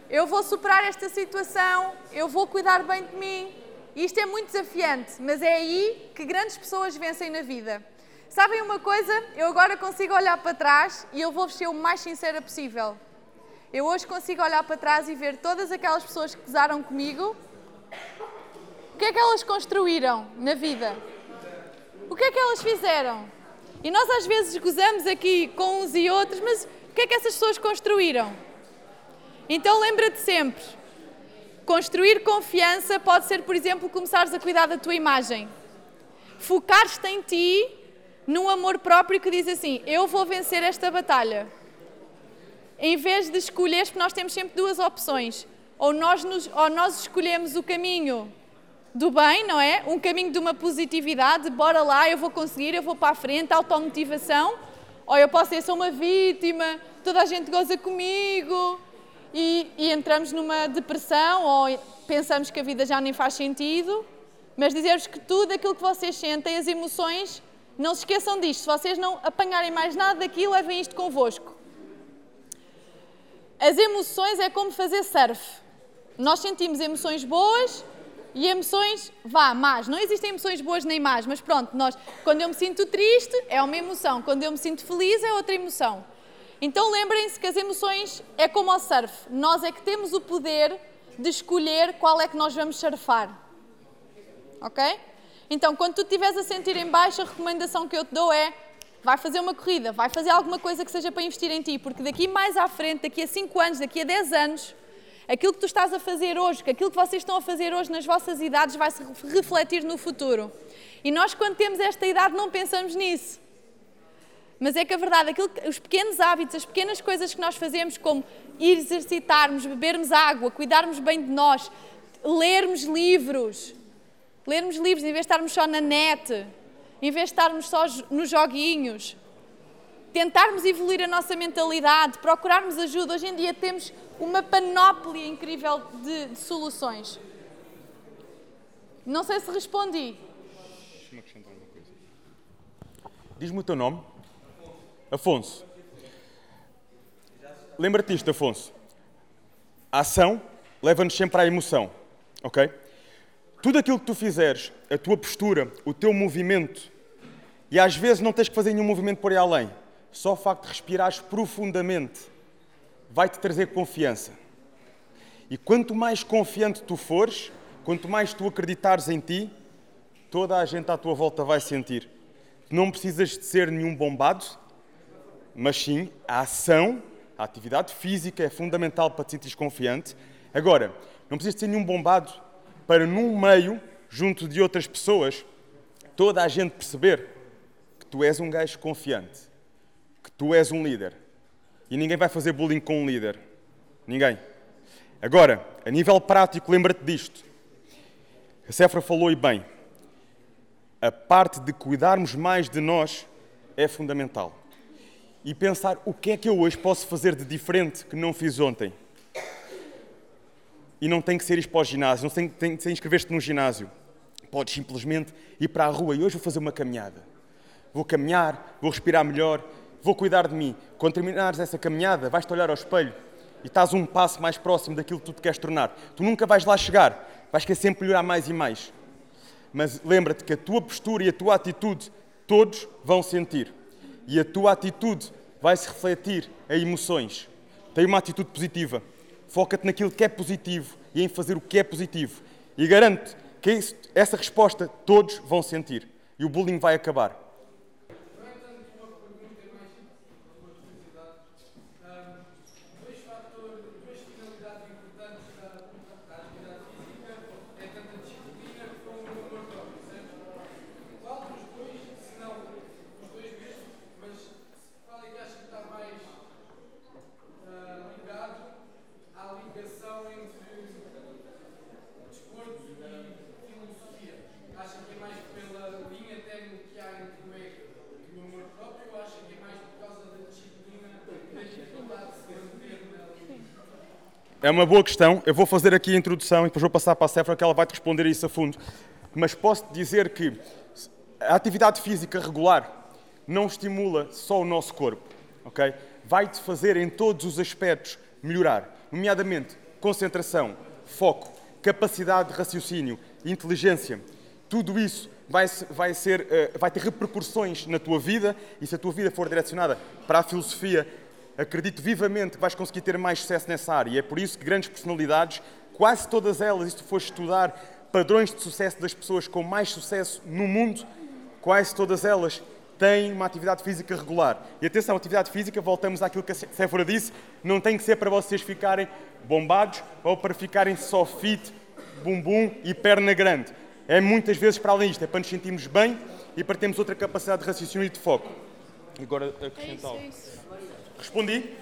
eu vou superar esta situação, eu vou cuidar bem de mim, isto é muito desafiante, mas é aí que grandes pessoas vencem na vida. Sabem uma coisa? Eu agora consigo olhar para trás e eu vou-vos ser o mais sincera possível. Eu hoje consigo olhar para trás e ver todas aquelas pessoas que gozaram comigo. O que é que elas construíram na vida? O que é que elas fizeram? E nós às vezes gozamos aqui com uns e outros, mas o que é que essas pessoas construíram? Então lembra-te sempre Construir confiança pode ser, por exemplo, começares a cuidar da tua imagem. Focar-te em ti, num amor próprio que diz assim: Eu vou vencer esta batalha. Em vez de escolheres, porque nós temos sempre duas opções. Ou nós, nos, ou nós escolhemos o caminho do bem, não é? Um caminho de uma positividade, bora lá, eu vou conseguir, eu vou para a frente, automotivação. Ou eu posso ser, sou uma vítima, toda a gente goza comigo, e, e entramos numa depressão ou pensamos que a vida já nem faz sentido. Mas dizer-vos que tudo aquilo que vocês sentem, as emoções, não se esqueçam disto. Se vocês não apanharem mais nada daqui, levem isto convosco. As emoções é como fazer surf. Nós sentimos emoções boas e emoções, vá, más. Não existem emoções boas nem más, mas pronto, nós, quando eu me sinto triste, é uma emoção. Quando eu me sinto feliz, é outra emoção. Então lembrem-se que as emoções é como ao surf. Nós é que temos o poder de escolher qual é que nós vamos surfar. Ok? Então, quando tu estiveres a sentir em baixo, a recomendação que eu te dou é vai fazer uma corrida, vai fazer alguma coisa que seja para investir em ti, porque daqui mais à frente, daqui a 5 anos, daqui a 10 anos, aquilo que tu estás a fazer hoje, aquilo que vocês estão a fazer hoje nas vossas idades vai se refletir no futuro. E nós, quando temos esta idade, não pensamos nisso. Mas é que a verdade, aquilo, os pequenos hábitos, as pequenas coisas que nós fazemos, como ir exercitarmos, bebermos água, cuidarmos bem de nós, lermos livros, lermos livros em vez de estarmos só na net, em vez de estarmos só nos joguinhos, tentarmos evoluir a nossa mentalidade, procurarmos ajuda. Hoje em dia temos uma panóplia incrível de, de soluções. Não sei se respondi. Deixa-me acrescentar uma coisa. Diz-me o teu nome. Afonso, lembra-te isto, Afonso. A ação leva-nos sempre à emoção, ok? Tudo aquilo que tu fizeres, a tua postura, o teu movimento, e às vezes não tens que fazer nenhum movimento por aí além, só o facto de respirares profundamente vai-te trazer confiança. E quanto mais confiante tu fores, quanto mais tu acreditares em ti, toda a gente à tua volta vai sentir. Não precisas de ser nenhum bombado, mas sim a ação, a atividade física é fundamental para te sentir confiante. Agora, não precisas ser nenhum bombado para, num meio, junto de outras pessoas, toda a gente perceber que tu és um gajo confiante, que tu és um líder. E ninguém vai fazer bullying com um líder. Ninguém. Agora, a nível prático, lembra-te disto. A Cefra falou e bem. A parte de cuidarmos mais de nós é fundamental e pensar o que é que eu hoje posso fazer de diferente que não fiz ontem. E não tem que ser ir para o ginásio, não tem, que ser inscrever-te num ginásio. Podes simplesmente ir para a rua e hoje vou fazer uma caminhada. Vou caminhar, vou respirar melhor, vou cuidar de mim. Quando terminares essa caminhada, vais-te olhar ao espelho e estás um passo mais próximo daquilo que tu te queres tornar. Tu nunca vais lá chegar, vais querer sempre melhorar mais e mais. Mas lembra-te que a tua postura e a tua atitude todos vão sentir e a tua atitude vai se refletir em emoções. Tem uma atitude positiva. Foca-te naquilo que é positivo e em fazer o que é positivo. E garanto que essa resposta todos vão sentir. E o bullying vai acabar. É uma boa questão. Eu vou fazer aqui a introdução e depois vou passar para a Séfora que ela vai te responder isso a fundo. Mas posso dizer que a atividade física regular não estimula só o nosso corpo, ok? Vai-te fazer em todos os aspectos melhorar, nomeadamente concentração, foco, capacidade de raciocínio, inteligência. Tudo isso vai, vai, ser, eh, vai ter repercussões na tua vida e se a tua vida for direcionada para a filosofia, acredito vivamente que vais conseguir ter mais sucesso nessa área. E é por isso que grandes personalidades, quase todas elas, se tu fores estudar padrões de sucesso das pessoas com mais sucesso no mundo, quase todas elas têm uma atividade física regular. E atenção, atividade física, voltamos àquilo que a Séfora disse, não tem que ser para vocês ficarem bombados ou para ficarem só fit, bumbum e perna grande. É muitas vezes para além disto, é para nos sentirmos bem e para termos outra capacidade de raciocínio e de foco. E agora acrescentar algo. Respondi?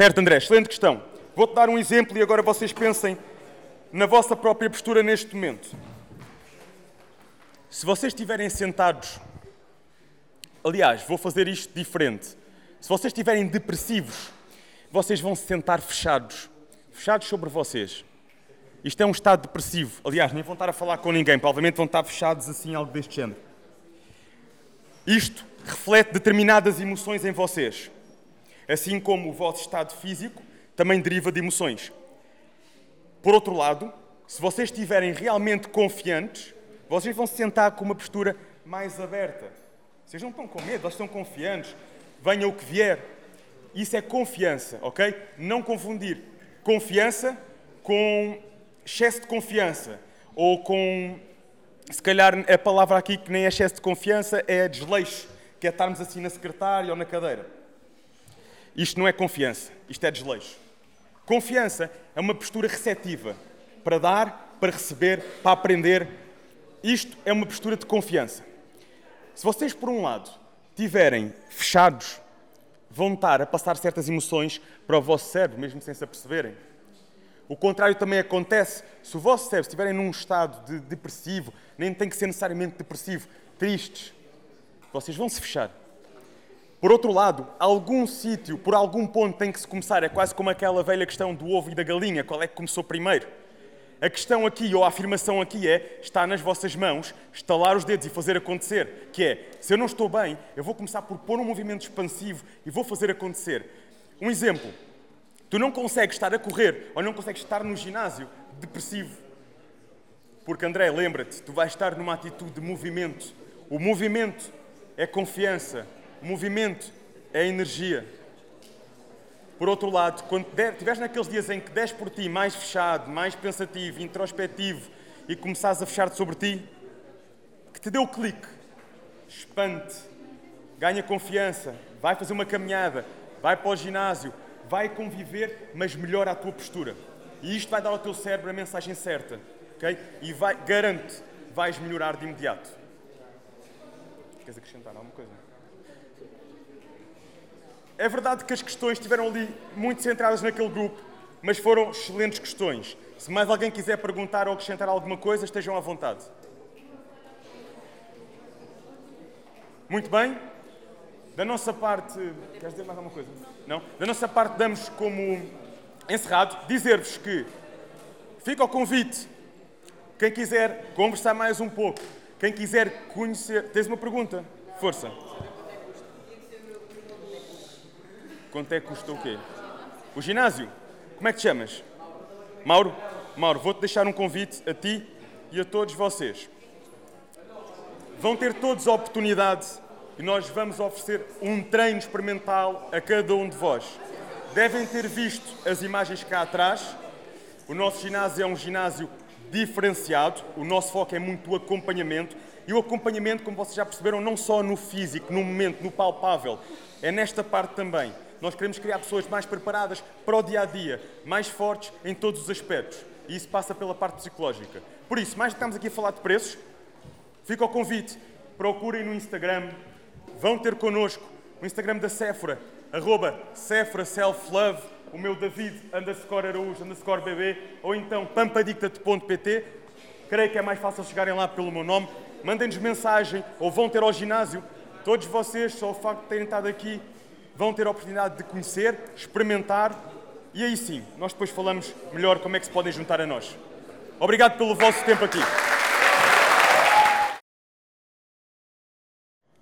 Certo, André, excelente questão. Vou-te dar um exemplo e agora vocês pensem na vossa própria postura neste momento. Se vocês estiverem sentados, aliás, vou fazer isto diferente. Se vocês estiverem depressivos, vocês vão se sentar fechados, fechados sobre vocês. Isto é um estado depressivo. Aliás, nem vão estar a falar com ninguém, provavelmente vão estar fechados assim, algo deste género. Isto reflete determinadas emoções em vocês assim como o vosso estado físico também deriva de emoções. Por outro lado, se vocês estiverem realmente confiantes, vocês vão se sentar com uma postura mais aberta. Vocês não estão com medo, vocês estão confiantes. Venha o que vier. Isso é confiança, ok? Não confundir confiança com excesso de confiança. Ou com, se calhar, a palavra aqui que nem é excesso de confiança é desleixo, que é estarmos assim na secretária ou na cadeira. Isto não é confiança, isto é desleixo. Confiança é uma postura receptiva para dar, para receber, para aprender. Isto é uma postura de confiança. Se vocês, por um lado, tiverem fechados, vão estar a passar certas emoções para o vosso cérebro, mesmo sem se aperceberem. O contrário também acontece. Se o vosso cérebro estiverem num estado de depressivo, nem tem que ser necessariamente depressivo, tristes, vocês vão se fechar. Por outro lado, algum sítio, por algum ponto tem que se começar. É quase como aquela velha questão do ovo e da galinha: qual é que começou primeiro? A questão aqui, ou a afirmação aqui é: está nas vossas mãos estalar os dedos e fazer acontecer. Que é: se eu não estou bem, eu vou começar por pôr um movimento expansivo e vou fazer acontecer. Um exemplo: tu não consegues estar a correr ou não consegues estar no ginásio depressivo. Porque, André, lembra-te, tu vais estar numa atitude de movimento. O movimento é confiança, movimento é energia. Por outro lado, quando estiveres naqueles dias em que des por ti mais fechado, mais pensativo, introspectivo e começares a fechar-te sobre ti, que te dê o clique, expande, ganha confiança, vai fazer uma caminhada, vai para o ginásio, vai conviver, mas melhora a tua postura. E isto vai dar ao teu cérebro a mensagem certa, ok? E vai, garante, vais melhorar de imediato. Queres acrescentar alguma coisa? É verdade que as questões estiveram ali muito centradas naquele grupo, mas foram excelentes questões. Se mais alguém quiser perguntar ou acrescentar alguma coisa, estejam à vontade. Muito bem. Da nossa parte. Queres dizer mais alguma coisa? Não? Da nossa parte, damos como encerrado dizer-vos que fica o convite. Quem quiser conversar mais um pouco, quem quiser conhecer. Tens uma pergunta? Força. Quanto é que custa o quê? O ginásio? Como é que te chamas? Mauro? Mauro, vou-te deixar um convite a ti e a todos vocês. Vão ter todos a oportunidade e nós vamos oferecer um treino experimental a cada um de vós. Devem ter visto as imagens cá atrás. O nosso ginásio é um ginásio diferenciado, o nosso foco é muito o acompanhamento. E o acompanhamento, como vocês já perceberam, não só no físico, no momento, no palpável, é nesta parte também. Nós queremos criar pessoas mais preparadas para o dia a dia, mais fortes em todos os aspectos. E isso passa pela parte psicológica. Por isso, mais que estamos aqui a falar de preços, fica o convite. Procurem no Instagram, vão ter connosco. O Instagram da Sephora arroba Cefra Self Love, o meu David underscore Araújo underscore BB, ou então pampadicta.pt. Creio que é mais fácil chegarem lá pelo meu nome. Mandem-nos mensagem ou vão ter ao ginásio. Todos vocês, só o facto de terem estado aqui, vão ter a oportunidade de conhecer, experimentar e aí sim, nós depois falamos melhor como é que se podem juntar a nós. Obrigado pelo vosso tempo aqui.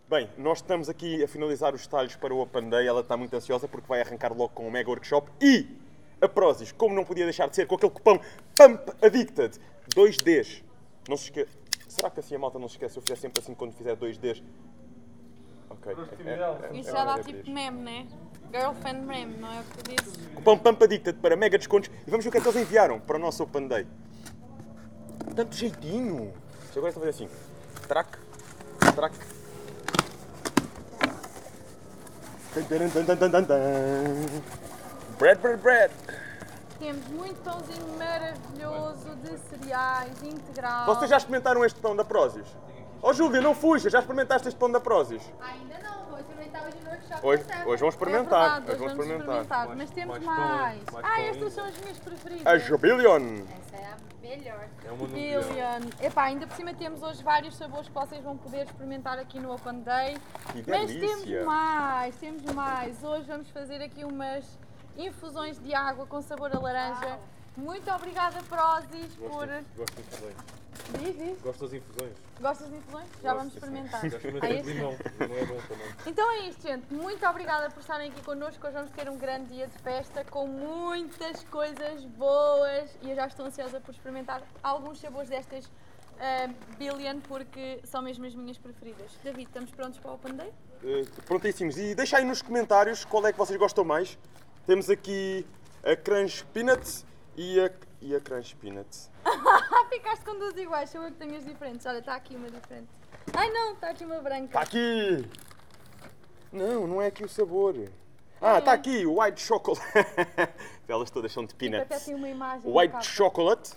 Bem, nós estamos aqui a finalizar os talhos para o Open Day. Ela está muito ansiosa porque vai arrancar logo com o Mega Workshop e a Prozis, como não podia deixar de ser, com aquele cupom PUMP Addicted 2Ds. Não se esqueça. Será que assim a malta não se esquece? Eu fizer sempre assim quando fizer 2Ds. Ok. É, é, Isso é já dá tipo meme, né? Girlfriend meme, não é o que tu dizes? Cupom PUMP Addicted para mega descontos. E vamos ver o que é que eles enviaram para o nosso Open Day. Tanto jeitinho. Isto agora está a fazer assim. Tan, tan. Bread, bread, bread. Temos muito pãozinho maravilhoso de cereais, integral. Vocês já experimentaram este pão da Prozis? Oh Júlia, não fuja, já experimentaste este pão da Prozis? Ainda não, vou experimentar hoje no workshop. Hoje- hoje vamos experimentar, É verdade, hoje vamos vamos experimentar. Mas temos mais mais. mais ah, estas são as minhas preferidas. A Jubillion. Essa é a melhor. É uma no Billion. Epá, ainda por cima temos hoje vários sabores que vocês vão poder experimentar aqui no Open Day. Que Mas delícia. temos mais, temos mais. Hoje vamos fazer aqui umas infusões de água com sabor a laranja. Muito obrigada, Prozis, por. Gosto de infusões. Diz, diz. Gosto das infusões. Gostas de infusões? Já vamos Gosto, experimentar. Já experimentei de limão. Não é bom também. Então é isto, gente. Muito obrigada por estarem aqui connosco. Hoje vamos ter um grande dia de festa com muitas coisas boas e eu já estou ansiosa por experimentar alguns sabores destas ah, Billion porque são mesmo as minhas preferidas. David, estamos prontos para o Open Day? Eh, prontíssimos. E deixa aí nos comentários qual é que vocês gostam mais. Temos aqui a Crunch Peanuts e a, e a Crunch Peanuts. Ficaste com duas iguais, sou eu que tenho as diferentes. Olha, está aqui uma diferente. Ai não, está aqui uma branca. Está aqui! Não, não é aqui o sabor. Ah, está aqui o White Chocolate. Elas todas são de Tipo, até peanuts. tem uma imagem. White. Chocolate.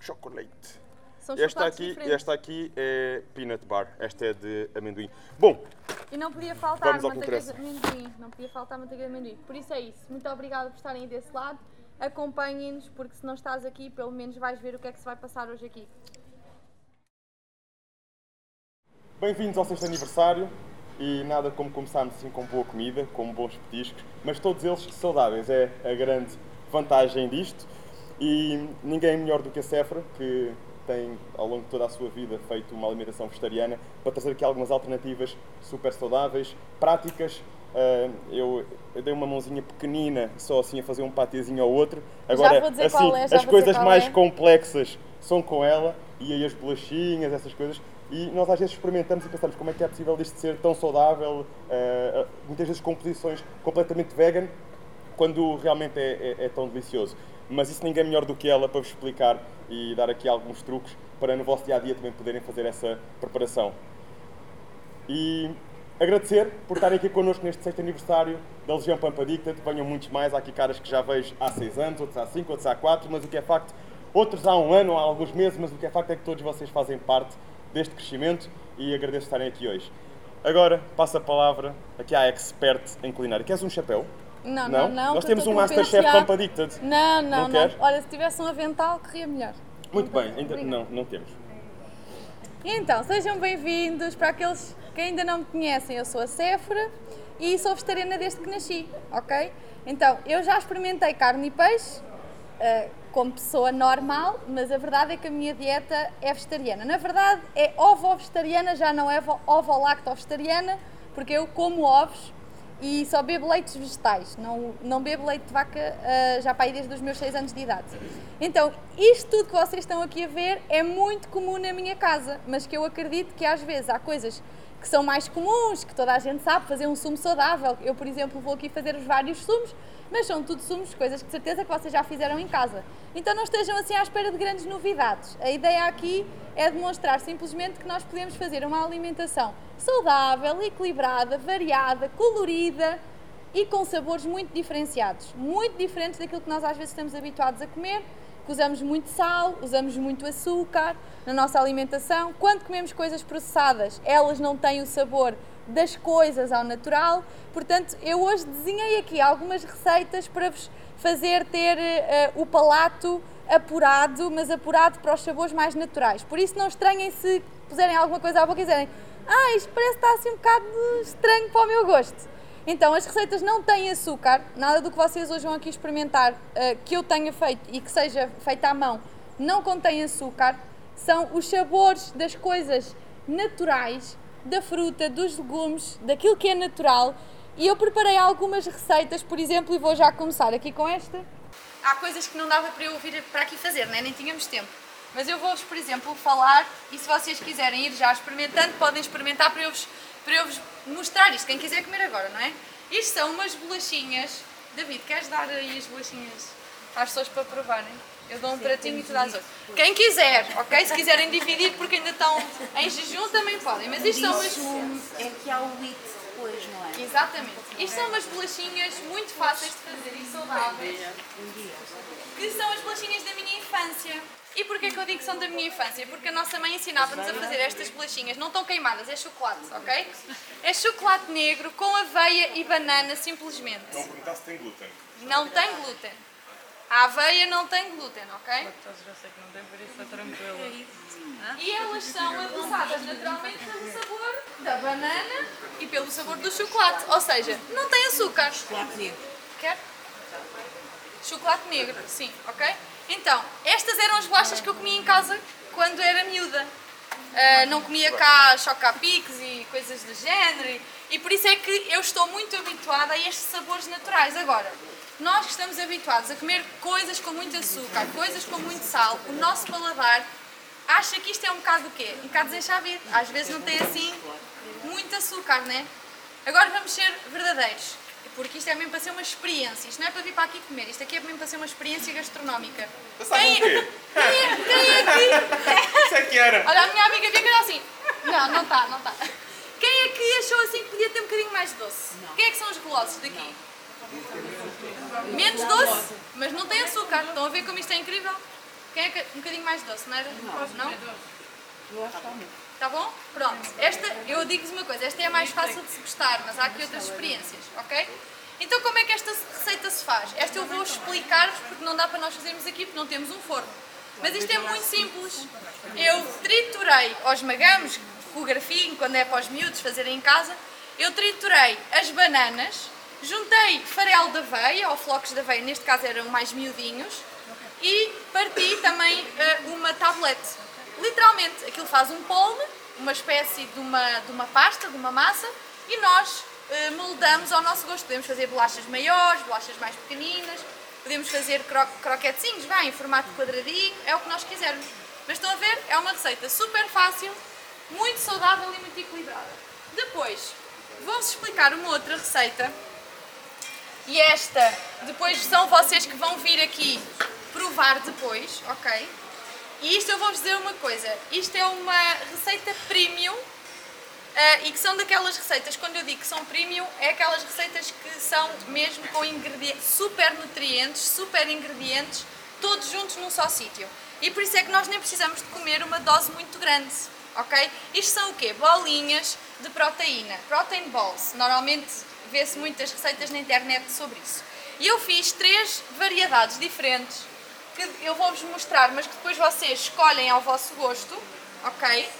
Chocolate. São Esta aqui, diferentes. esta aqui é peanut bar. Esta é de amendoim. Bom, E não podia faltar manteiga de amendoim. Não podia faltar manteiga de amendoim. Por isso é isso. Muito obrigada por estarem aí desse lado. Acompanhem-nos, porque se não estás aqui, pelo menos vais ver o que é que se vai passar hoje aqui. Bem-vindos ao sexto aniversário e nada como começarmos assim com boa comida, com bons petiscos, mas todos eles saudáveis, é a grande vantagem disto. E ninguém melhor do que a Cefra, que tem ao longo de toda a sua vida feito uma alimentação vegetariana, para trazer aqui algumas alternativas super saudáveis, práticas. Ah, eu, eu dei uma mãozinha pequenina, só assim a fazer um patezinho ao outro. Agora, assim, é, as coisas mais é. complexas são com ela e aí as bolachinhas, essas coisas. E nós às vezes experimentamos e pensamos como é que é possível isto ser tão saudável, eh, muitas vezes com posições completamente vegan, quando realmente é, é- é tão delicioso. Mas isso ninguém é melhor do que ela para vos explicar e dar aqui alguns truques para no vosso dia a dia também poderem fazer essa preparação. E agradecer por estarem aqui connosco neste sexto aniversário da Legião Pampa Dicta. Venham muitos mais. Há aqui caras que já vejo há seis anos, outros há cinco, outros há quatro, mas o que é facto, outros há um ano, há alguns meses, mas o que é facto é que todos vocês fazem parte deste crescimento e agradeço estarem aqui hoje. Agora passo a palavra aqui à expert em culinária. Queres um chapéu? Não, Não? não, não. Nós temos um Masterchef penteado. Pampa Dicted. Não, não, Não não. Olha, se tivesse um avental, corria melhor. Muito bem, ainda, Obrigada. não, não temos. Então, sejam bem-vindos para aqueles que ainda não me conhecem. Eu sou a Séfora e sou vegetariana desde que nasci, ok? Então, eu já experimentei carne e peixe eh, como pessoa normal, mas a verdade é que a minha dieta é vegetariana. Na verdade, é ovo-vegetariana, já não é vo- ovo-lacto-vegetariana, porque eu como ovos e só bebo leites vegetais, não, não bebo leite de vaca ah, já para aí desde os meus 6 anos de idade. Então, isto tudo que vocês estão aqui a ver é muito comum na minha casa, mas que eu acredito que às vezes há coisas que são mais comuns, que toda a gente sabe, fazer um sumo saudável. Eu, por exemplo, vou aqui fazer os vários sumos, mas são tudo sumos, coisas que de certeza que vocês já fizeram em casa. Então não estejam assim à espera de grandes novidades. A ideia aqui é demonstrar simplesmente que nós podemos fazer uma alimentação saudável, equilibrada, variada, colorida e com sabores muito diferenciados, muito diferentes daquilo que nós às vezes estamos habituados a comer, que usamos muito sal, usamos muito açúcar na nossa alimentação. Quando comemos coisas processadas, elas não têm o sabor das coisas ao natural. Portanto, eu hoje desenhei aqui algumas receitas para vos fazer ter uh, o palato apurado, mas apurado para os sabores mais naturais. Por isso, não estranhem se puserem alguma coisa à boca e dizerem ah, isto parece estar assim um bocado estranho para o meu gosto. Então, as receitas não têm açúcar, nada do que vocês hoje vão aqui experimentar uh, que eu tenha feito e que seja feito à mão não contém açúcar, são os sabores das coisas naturais, da fruta, dos legumes, daquilo que é natural. E eu preparei algumas receitas, por exemplo, e vou já começar aqui com esta. Há coisas que não dava para eu vir para aqui fazer, né? nem tínhamos tempo. Mas eu vou-vos, por exemplo, falar e se vocês quiserem ir já experimentando, podem experimentar para eu vos, para eu vos mostrar isto. Quem quiser comer agora, não é? Isto são umas bolachinhas. David, queres dar aí as bolachinhas às pessoas para provarem? Eu dou um pratinho e tu dás outro. Quem quiser, ok? Se quiserem dividir porque ainda estão em jejum também podem. Mas isto são umas. É que há o it depois, não é? Exatamente. Isto são umas bolachinhas muito fáceis de fazer e saudáveis. Que são as bolachinhas da minha infância. E porquê que eu digo que são da minha infância? Porque a nossa mãe ensinava-nos a fazer estas bolachinhas. Não estão queimadas, é chocolate, ok? É chocolate negro com aveia e banana, simplesmente. Não perguntar se tem glúten. Não tem glúten. A aveia não tem glúten, ok? já sei que não tem, por isso é tranquilo. E elas são adoçadas naturalmente pelo sabor da banana e pelo sabor do chocolate. Ou seja, não tem açúcar. Chocolate negro. Quer? Chocolate negro, sim, ok? Então, estas eram as bolachas que eu comia em casa quando era miúda. Uh, não comia cá chocapics e coisas do género e, e por isso é que eu estou muito habituada a estes sabores naturais. Agora, nós que estamos habituados a comer coisas com muito açúcar, coisas com muito sal, o nosso paladar acha que isto é um bocado o quê? Um bocado desenchavido. Às vezes não tem assim muito açúcar, né? Agora vamos ser verdadeiros, porque isto é mesmo para ser uma experiência. Isto não é para vir para aqui comer, isto aqui é mesmo para ser uma experiência gastronómica. Quem, quem, é, quem é aqui? Isso é que era. Olha, a minha amiga vinha que assim. Não, não está, não está. Quem é que achou assim que podia ter um bocadinho mais de doce? Quem é que são os golosos daqui? Menos doce, mas não tem açúcar. Estão a ver como isto é incrível? Quem é que um bocadinho mais doce, não era? Não? Tá bom? Pronto. Esta, eu digo-vos uma coisa, esta é a mais fácil de se gostar, mas há aqui outras experiências, ok? Então como é que esta receita se faz? Esta eu vou explicar-vos porque não dá para nós fazermos aqui porque não temos um forno. Mas isto é muito simples. Eu triturei, ou esmagamos com o garfinho, quando é para os miúdos fazerem em casa, eu triturei as bananas, Juntei farelo de aveia, ou flocos de aveia, neste caso eram mais miudinhos, e parti também uh, uma tablete. Literalmente, aquilo faz um polme, uma espécie de uma, de uma pasta, de uma massa, e nós uh, moldamos ao nosso gosto. Podemos fazer bolachas maiores, bolachas mais pequeninas, podemos fazer cro croquetezinhos, vai, em formato quadradinho, é o que nós quisermos. Mas estão a ver? É uma receita super fácil, muito saudável e muito equilibrada. Depois, vou-vos explicar uma outra receita e esta, depois são vocês que vão vir aqui provar depois, ok? E isto eu vou-vos dizer uma coisa, isto é uma receita premium uh, e que são daquelas receitas, quando eu digo que são premium, é aquelas receitas que são mesmo com ingredientes, super nutrientes, super ingredientes, todos juntos num só sítio. E por isso é que nós nem precisamos de comer uma dose muito grande, ok? Isto são o quê? Bolinhas de proteína, protein balls. Normalmente vê-se muitas receitas na internet sobre isso. E eu fiz três variedades diferentes que eu vou-vos mostrar, mas que depois vocês escolhem ao vosso gosto, ok?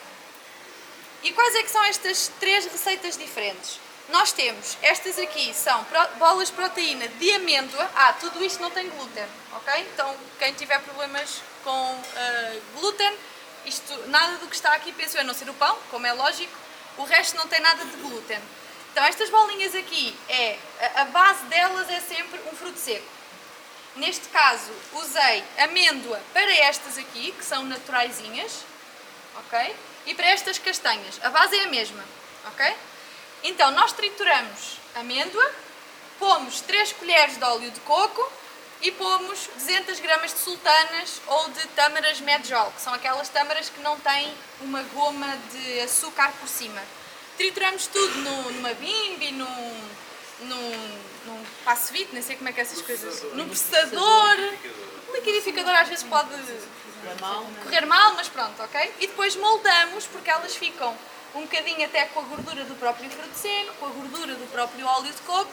E quais é que são estas três receitas diferentes? Nós temos, estas aqui são bolas de proteína de amêndoa. Ah, tudo isto não tem glúten, ok? Então, quem tiver problemas com uh, glúten, isto, nada do que está aqui, penso eu, a não ser o pão, como é lógico, o resto não tem nada de glúten. Então estas bolinhas aqui, é, a base delas é sempre um fruto seco. Neste caso usei amêndoa para estas aqui, que são naturaisinhas, ok? E para estas castanhas, a base é a mesma, ok? Então nós trituramos amêndoa, pomos 3 colheres de óleo de coco e pomos 200 gramas de sultanas ou de tâmaras medjol, que são aquelas tâmaras que não têm uma goma de açúcar por cima trituramos tudo no, numa bimbi, num, num, num passevite, nem sei como é que é essas coisas, num processador, um liquidificador às vezes pode correr mal, mas pronto, ok? E depois moldamos porque elas ficam um bocadinho até com a gordura do próprio fruto seco, com a gordura do próprio óleo de coco.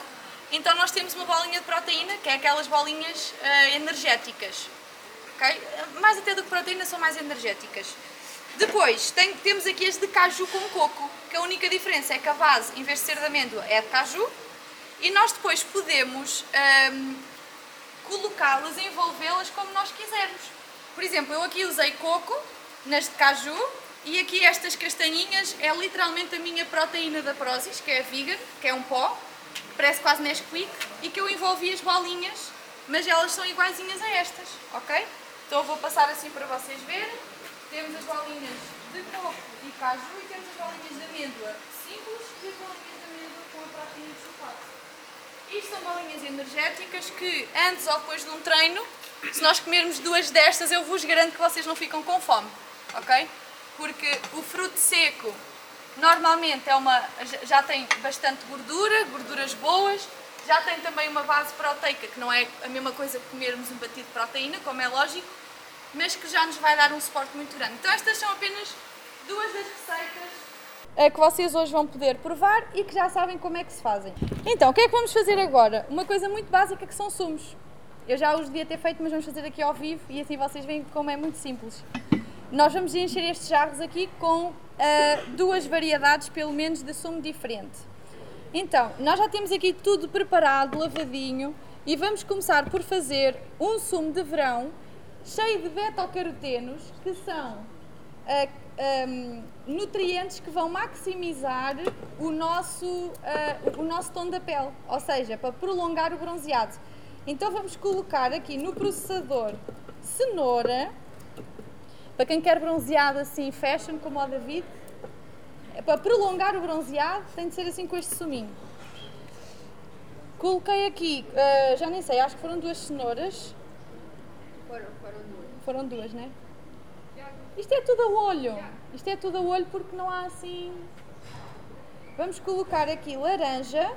Então nós temos uma bolinha de proteína, que é aquelas bolinhas eh, energéticas. ok? Mais até do que proteína, são mais energéticas. Depois, tem- temos aqui as de caju com coco, que a única diferença é que a base, em vez de ser de amêndoa, é de caju. E nós depois podemos ahm, colocá-las envolvê-las como nós quisermos. Por exemplo, eu aqui usei coco nas de caju e aqui estas castanhinhas é literalmente a minha proteína da Prozis, que é vegan, que é um pó, que parece quase Nesquik, e que eu envolvi as bolinhas, mas elas são iguaizinhas a estas, ok? Então eu vou passar assim para vocês verem. Temos as bolinhas de coco e caju bolinhas de amêndoa simples e as bolinhas de amêndoa com a proteína de chocolate. Isto são bolinhas energéticas que, antes ou depois de um treino, se nós comermos duas destas, eu vos garanto que vocês não ficam com fome, ok? Porque o fruto seco normalmente é uma, já tem bastante gordura, gorduras boas, já tem também uma base proteica, que não é a mesma coisa que comermos um batido de proteína, como é lógico, mas que já nos vai dar um suporte muito grande. Então estas são apenas duas das receitas eh, que vocês hoje vão poder provar e que já sabem como é que se fazem. Então, o que é que vamos fazer agora? Uma coisa muito básica que são sumos. Eu já os devia ter feito, mas vamos fazer aqui ao vivo e assim vocês veem como é muito simples. Nós vamos encher estes jarros aqui com ah, duas variedades, pelo menos, de sumo diferente. Então, nós já temos aqui tudo preparado, lavadinho, e vamos começar por fazer um sumo de verão cheio de beta-carotenos, que são ah, ahm, nutrientes que vão maximizar o nosso, ah, o nosso tom da pele, ou seja, para prolongar o bronzeado. Então vamos colocar aqui no processador cenoura, para quem quer bronzeado assim fashion como o David, é para prolongar o bronzeado tem de ser assim com este suminho. Coloquei aqui, ah, já nem sei, acho que foram duas cenouras. Foram, duas. Foram duas, né? Isto é tudo a olho. Isto é tudo a olho porque não há assim. Vamos colocar aqui laranja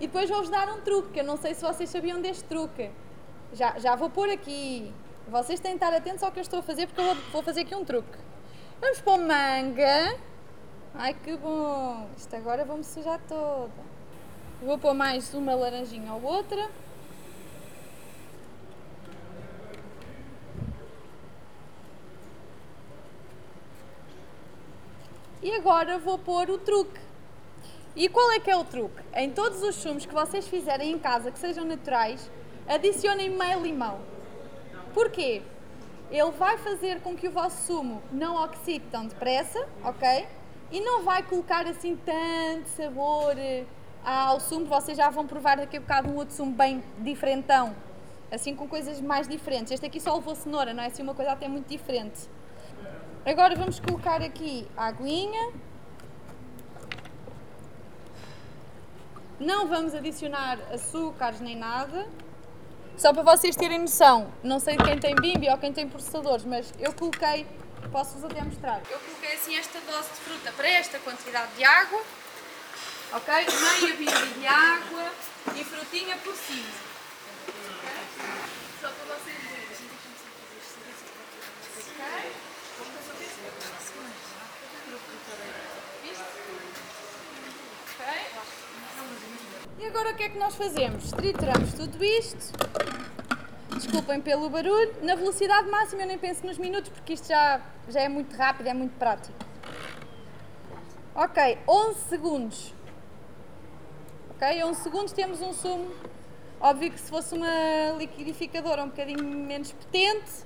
e depois vou-vos dar um truque, que eu não sei se vocês sabiam deste truque. Já, já vou pôr aqui. Vocês têm de estar atentos ao que eu estou a fazer porque eu vou, vou fazer aqui um truque. Vamos pôr manga. Ai que bom! Isto agora vou-me sujar toda. Vou pôr mais uma laranjinha ou outra. E agora vou pôr o truque. E qual é que é o truque? Em todos os sumos que vocês fizerem em casa, que sejam naturais, adicionem meio limão. Porquê? Ele vai fazer com que o vosso sumo não oxide tão depressa, ok? E não vai colocar assim tanto sabor eh, ao sumo. Vocês já vão provar daqui a bocado um outro sumo bem diferentão. Assim com coisas mais diferentes. Este aqui só levou cenoura, não é assim uma coisa até muito diferente. Agora vamos colocar aqui a aguinha. Não vamos adicionar açúcares nem nada. Só para vocês terem noção, não sei quem tem bimbi ou quem tem processadores, mas eu coloquei, posso-vos até mostrar. Eu coloquei assim esta dose de fruta para esta quantidade de água, ok? Meia bimbi de água e frutinha por cima. Ok? Só para vocês verem. Ok? Ok? E agora o que é que nós fazemos? Trituramos tudo isto. Desculpem pelo barulho. Na velocidade máxima eu nem penso nos minutos porque isto já, já é muito rápido, é muito prático. Ok, 11 segundos. Ok, 11 segundos temos um sumo. Óbvio que se fosse uma liquidificadora um bocadinho menos potente,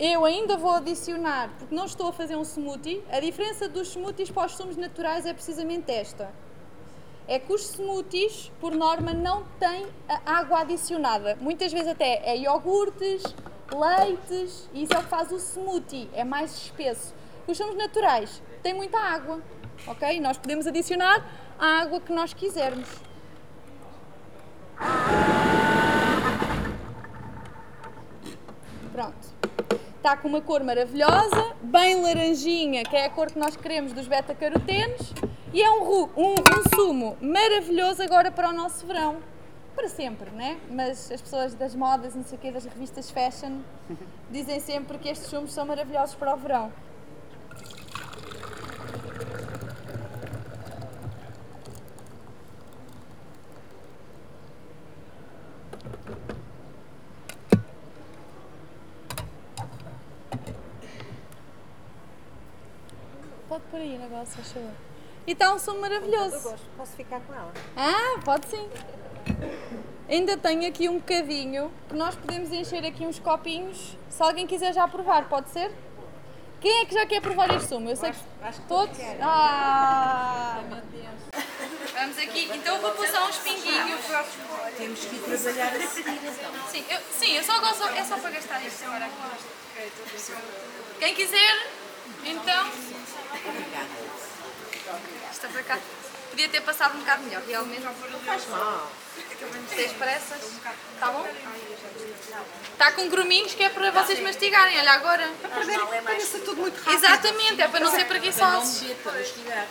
eu ainda vou adicionar, porque não estou a fazer um smoothie. A diferença dos smoothies para os sumos naturais é precisamente esta. É que os smoothies, por norma, não têm água adicionada. Muitas vezes até é iogurtes, leites, e isso é o que faz o smoothie, é mais espesso. Os sumos naturais têm muita água, ok? Nós podemos adicionar a água que nós quisermos. Pronto. Está com uma cor maravilhosa, bem laranjinha, que é a cor que nós queremos dos beta-carotenos. E é um, um, um sumo maravilhoso agora para o nosso verão. Para sempre, né? Mas as pessoas das modas, não sei o quê, das revistas fashion, dizem sempre que estes sumos são maravilhosos para o verão. Pode por aí o negócio, achou. E está um sumo maravilhoso. gosto. Posso ficar com ela? Ah, pode sim. Ainda tenho aqui um bocadinho que nós podemos encher aqui uns copinhos. Se alguém quiser já provar, pode ser? Quem é que já quer provar este sumo? Eu sei que, todos. Ah, meu Deus. Vamos aqui, então eu vou pôr só uns pinguinhos. Temos que ir trabalhar a seguir então. Sim, eu, sim, eu só gosto, é só para gastar isto agora. Quem quiser, então. Está para cá. Podia ter passado um bocado melhor, realmente. Não faz mal. Tens pressas? Está bom? Está com gruminhos que é para vocês mastigarem, olha agora. Parece tudo muito rápido. Exatamente, é para não ser preguiçosos. para mastigar.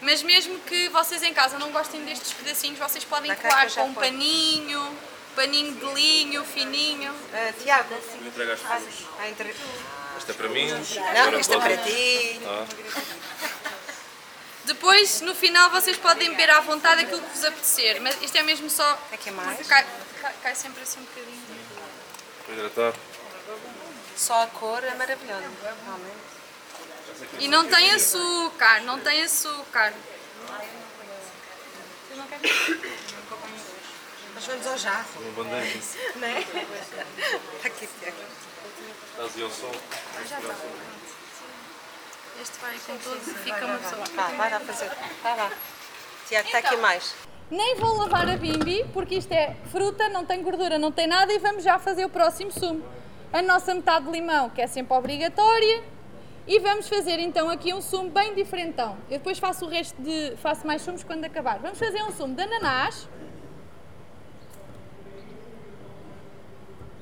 Mas mesmo que vocês em casa não gostem destes pedacinhos, vocês podem coar com um pode. paninho, paninho de linho, fininho. Ah, Tiago, Me entregaste ah, ah, entre... Esta é para mim. não, isto é para ti. Ah, Depois, no final, vocês podem beber à vontade aquilo que vos apetecer. Mas isto é mesmo só. É que é mais? Cai, cai- cai sempre assim um bocadinho. para hidratar. Só a cor é maravilhosa. Realmente. E não tem açúcar, não tem açúcar. Vocês não querem? Mas vamos ao jarro, Uma bandeja. não é? Está aqui, Tiago. Estás ao sol. Este vai com tudo, fica uma pessoa. Vá, vai lá fazer. Vai lá. Tiago, está aqui mais. Nem vou lavar a bimbi, porque isto é fruta, não tem gordura, não tem nada, e vamos já fazer o próximo sumo. A nossa metade de limão, que é sempre obrigatória, e vamos fazer então aqui um sumo bem diferentão. Eu depois faço o resto de. faço mais sumos quando acabar. Vamos fazer um sumo de ananás.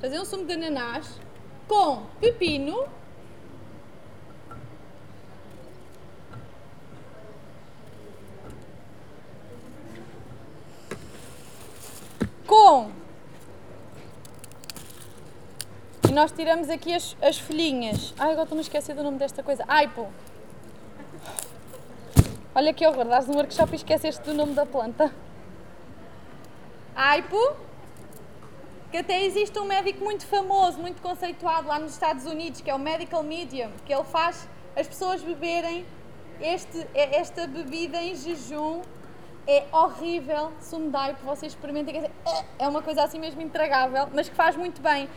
Fazer um sumo de ananás com pepino. com. E nós tiramos aqui as, as folhinhas. Ai, agora estou-me a esquecer do nome desta coisa. Aipo. Olha que horror, dás um workshop e esqueceste do nome da planta. Aipo. Que até existe um médico muito famoso, muito conceituado lá nos Estados Unidos, que é o Medical Medium, que ele faz as pessoas beberem este, esta bebida em jejum é horrível, sumo de aipo, vocês experimentem, dizer, é uma coisa assim mesmo intragável, mas que faz muito bem.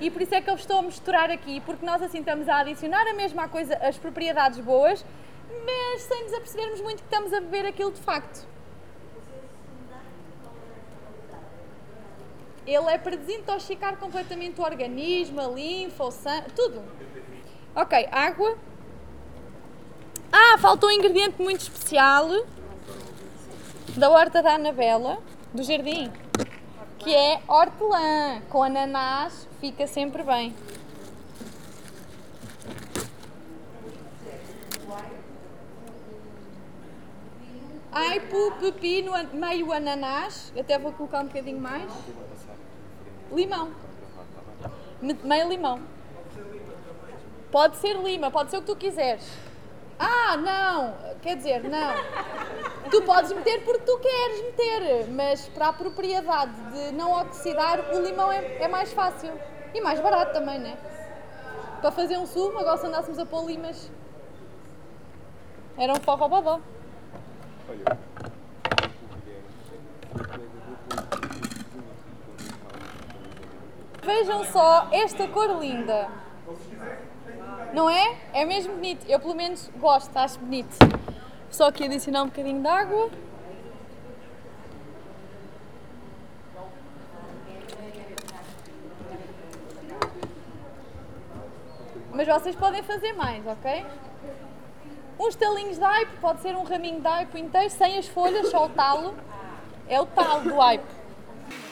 E por isso é que eu estou a misturar aqui, porque nós assim estamos a adicionar a mesma coisa, as propriedades boas, mas sem nos apercebermos muito que estamos a beber aquilo de facto. Ele é para desintoxicar completamente o organismo, a linfa, o sangue, tudo. Ok, água. Ah, faltou um ingrediente muito especial da horta da Anabela, do jardim, que é hortelã. Com ananás fica sempre bem. Aipo, pepino, meio ananás, até vou colocar um bocadinho mais. Limão. Me- Meio limão. Pode ser lima, pode ser o que tu quiseres. Ah, não! Quer dizer, não. Tu podes meter porque tu queres meter, mas para a propriedade de não oxidar, o limão é, é mais fácil. E mais barato também, né? Para fazer um sumo, agora se andássemos a pôr limas. Era um forró bodó. Vejam só esta cor linda. Não é? É mesmo bonito. Eu pelo menos gosto, acho bonito. Só aqui adicionar um bocadinho de água. Mas vocês podem fazer mais, ok? Uns talinhos de aipo, pode ser um raminho de aipo inteiro, sem as folhas, só o talo. É o talo do aipo.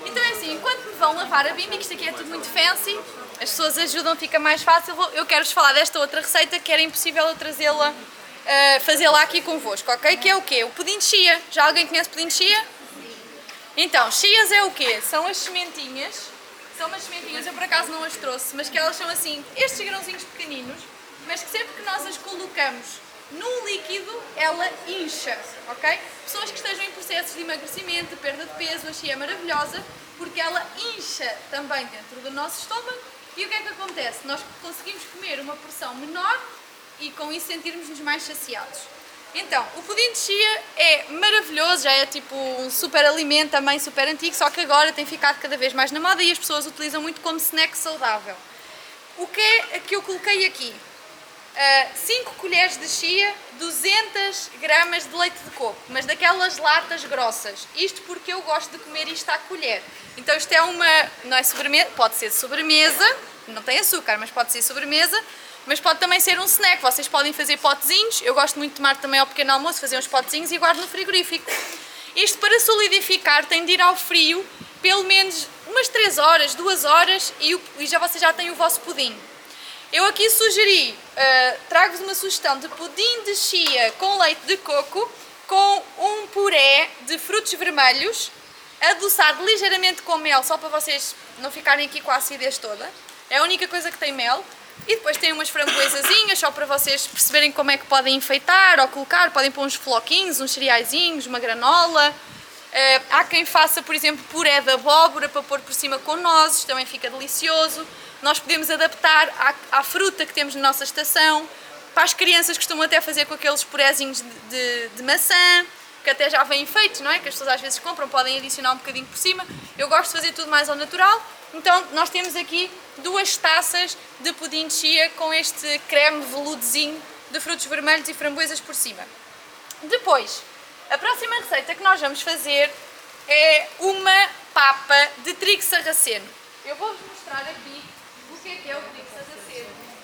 Então é assim, enquanto me vão lavar a bimbi, que isto aqui é tudo muito fancy, as pessoas ajudam, fica mais fácil, eu quero-vos falar desta outra receita que era impossível eu trazê-la, eh, fazê-la aqui convosco, ok? Que é o quê? O pudim de chia. Já alguém conhece pudim de chia? Então, chias é o quê? São as sementinhas, são umas sementinhas, eu por acaso não as trouxe, mas que elas são assim, estes grãozinhos pequeninos, mas que sempre que nós as colocamos num líquido, ela incha, ok? Pessoas que estejam em processos de emagrecimento, de perda de peso, a chia é maravilhosa, porque ela incha também dentro do nosso estômago E o que é que acontece? Nós conseguimos comer uma porção menor e com isso sentirmos-nos mais saciados. Então, o pudim de chia é maravilhoso, já é tipo um super alimento também super antigo, só que agora tem ficado cada vez mais na moda e as pessoas utilizam muito como snack saudável. O que é que eu coloquei aqui? 5 colheres de chia, 200 gramas de leite de coco, mas daquelas latas grossas. Isto porque eu gosto de comer isto à colher. Então isto é uma, não é sobremesa, pode ser sobremesa, não tem açúcar, mas pode ser sobremesa, mas pode também ser um snack. Vocês podem fazer potezinhos, eu gosto muito de tomar também ao pequeno almoço, fazer uns potezinhos e guardo no frigorífico. Isto para solidificar tem de ir ao frio pelo menos umas 3 horas, 2 horas e já vocês já têm o vosso pudim. Eu aqui sugeri, uh, trago-vos uma sugestão de pudim de chia com leite de coco com um puré de frutos vermelhos adoçado ligeiramente com mel, só para vocês não ficarem aqui com a acidez toda. É a única coisa que tem mel. E depois tem umas framboesazinhas, só para vocês perceberem como é que podem enfeitar ou colocar. Podem pôr uns floquinhos, uns cereaisinhos, uma granola. Uh, há quem faça, por exemplo, puré de abóbora para pôr por cima com nozes, também fica delicioso. Nós podemos adaptar à, à fruta que temos na nossa estação. Para as crianças costumam até fazer com aqueles purézinhos de, de, de maçã, que até já vêm feitos, não é? Que as pessoas às vezes compram, podem adicionar um bocadinho por cima. Eu gosto de fazer tudo mais ao natural. Então, nós temos aqui duas taças de pudim de chia com este creme veludezinho de frutos vermelhos e framboesas por cima. Depois, a próxima receita que nós vamos fazer é uma papa de trigo sarraceno. Eu vou-vos mostrar aqui o que é o trigo sarraceno.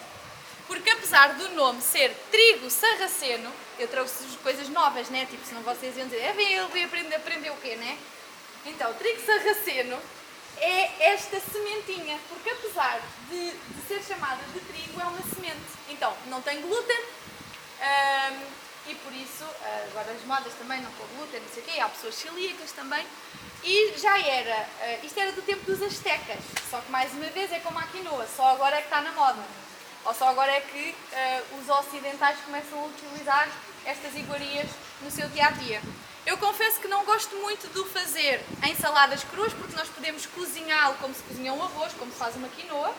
Porque apesar do nome ser trigo sarraceno, eu trouxe coisas novas, né? Tipo, senão vocês iam dizer, é bem, ele veio aprender, aprender o quê, né? Então, trigo sarraceno é esta sementinha, porque apesar de, de ser chamada de trigo, é uma semente. Então, não tem glúten e por isso, ah, agora as modas também não com glúten, não sei o quê, há pessoas celíacas também. E já era, uh, isto era do tempo dos astecas, só que mais uma vez é como a quinoa, só agora é que está na moda. Ou só agora é que uh, os ocidentais começam a utilizar estas iguarias no seu dia a dia. Eu confesso que não gosto muito de fazer em saladas cruas, porque nós podemos cozinhá-lo como se cozinha um arroz, como se faz uma quinoa,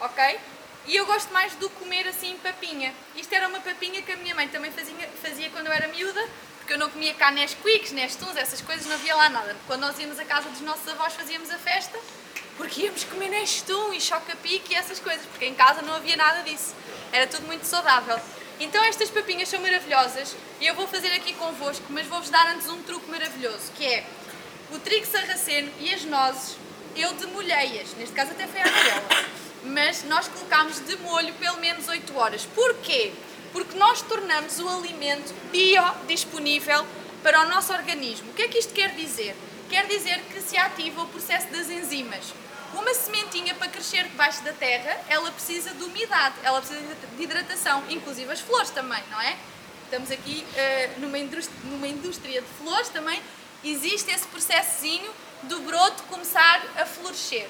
ok? E eu gosto mais de comer assim papinha. Isto era uma papinha que a minha mãe também fazia, fazia quando eu era miúda, porque eu não comia cá Nesquiks, Nestuns, essas coisas, não havia lá nada. Quando nós íamos à casa dos nossos avós fazíamos a festa, porque íamos comer Nestum e choca-pique e essas coisas, porque em casa não havia nada disso. Era tudo muito saudável. Então estas papinhas são maravilhosas e eu vou fazer aqui convosco, mas vou-vos dar antes um truque maravilhoso, que é o trigo sarraceno e as nozes, eu demolhei-as, neste caso até foi a amarela, mas nós colocámos de molho pelo menos 8 horas. Porquê? Porque nós tornamos o alimento biodisponível para o nosso organismo. O que é que isto quer dizer? Quer dizer que se ativa o processo das enzimas. Uma sementinha para crescer debaixo da terra, ela precisa de umidade, ela precisa de hidratação, inclusive as flores também, não é? Estamos aqui uh, numa, indústria, numa indústria de flores também, existe esse processozinho do broto começar a florescer.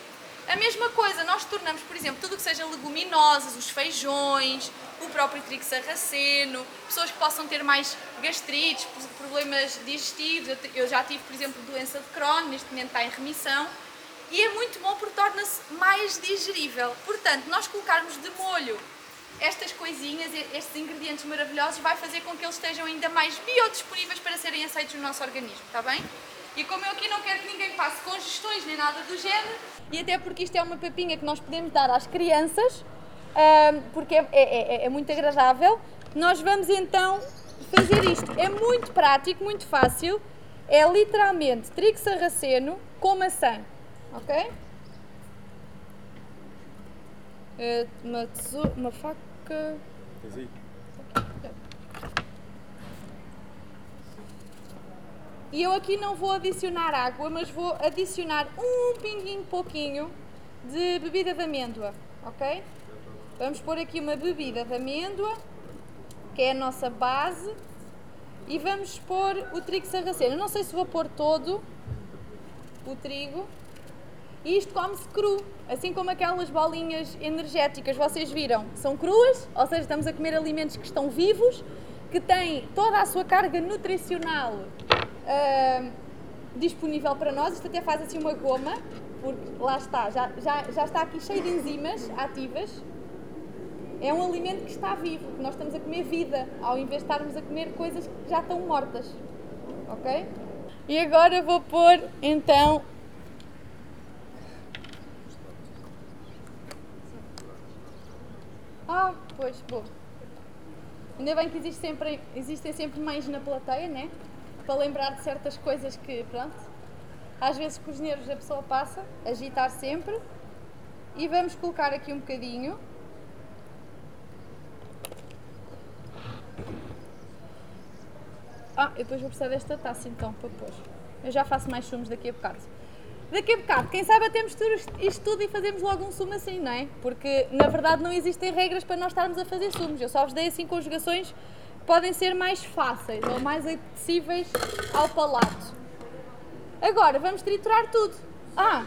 A mesma coisa, nós tornamos, por exemplo, tudo o que seja leguminosas, os feijões, o próprio trigo sarraceno, pessoas que possam ter mais gastrites, problemas digestivos. Eu já tive, por exemplo, doença de Crohn, neste momento está em remissão. E é muito bom porque torna-se mais digerível. Portanto, nós colocarmos de molho estas coisinhas, estes ingredientes maravilhosos, vai fazer com que eles estejam ainda mais biodisponíveis para serem aceitos no nosso organismo, está bem? E como eu aqui não quero que ninguém passe congestões nem nada do género, e até porque isto é uma papinha que nós podemos dar às crianças, porque é, é, é, é muito agradável, nós vamos então fazer isto. É muito prático, muito fácil. É literalmente trigo sarraceno com maçã. Ok? É uma, tesoura, uma faca. Tens aí? E eu aqui não vou adicionar água, mas vou adicionar um pinguinho pouquinho de bebida de amêndoa, ok? Vamos pôr aqui uma bebida de amêndoa, que é a nossa base, e vamos pôr o trigo sarraceno. Eu não sei se vou pôr todo o trigo. E isto come-se cru, assim como aquelas bolinhas energéticas, vocês viram, são cruas, ou seja, estamos a comer alimentos que estão vivos, que têm toda a sua carga nutricional uh, disponível para nós. Isto até faz assim uma goma, porque lá está, já, já, já está aqui cheio de enzimas ativas. É um alimento que está vivo, que nós estamos a comer vida, ao invés de estarmos a comer coisas que já estão mortas. Ok? E agora vou pôr então Ah, pois, bom. Ainda bem que existe sempre, existem sempre mães na plateia, né? Para lembrar de certas coisas que, pronto, às vezes com os nervos a pessoa passa, agitar sempre. E vamos colocar aqui um bocadinho. Ah, eu depois vou precisar desta taça então para pôr. Eu já faço mais sumos daqui a bocado. Daqui a bocado, quem sabe temos isto tudo e fazemos logo um sumo assim, não é? Porque na verdade não existem regras para nós estarmos a fazer sumos. Eu só vos dei assim conjugações que podem ser mais fáceis ou mais acessíveis ao palato. Agora vamos triturar tudo. Ah!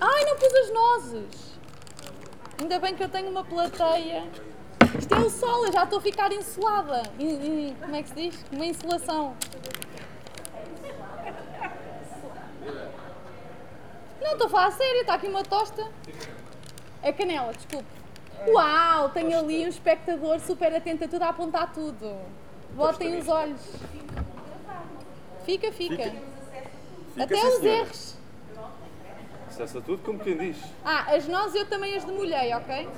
Ai, não pus as nozes! Ainda bem que eu tenho uma plateia. Isto é o sol, eu já estou a ficar insulada. In, in, como é que se diz? Uma insolação. Não, estou a falar a sério, está aqui uma tosta. É canela, desculpe. Uau, tenho ali um espectador super atento a tudo, a apontar tudo. Botem os olhos. Fica, fica. Fica. Até os erros. Acessa tudo como quem diz. Ah, as nozes eu também as demolhei, ok?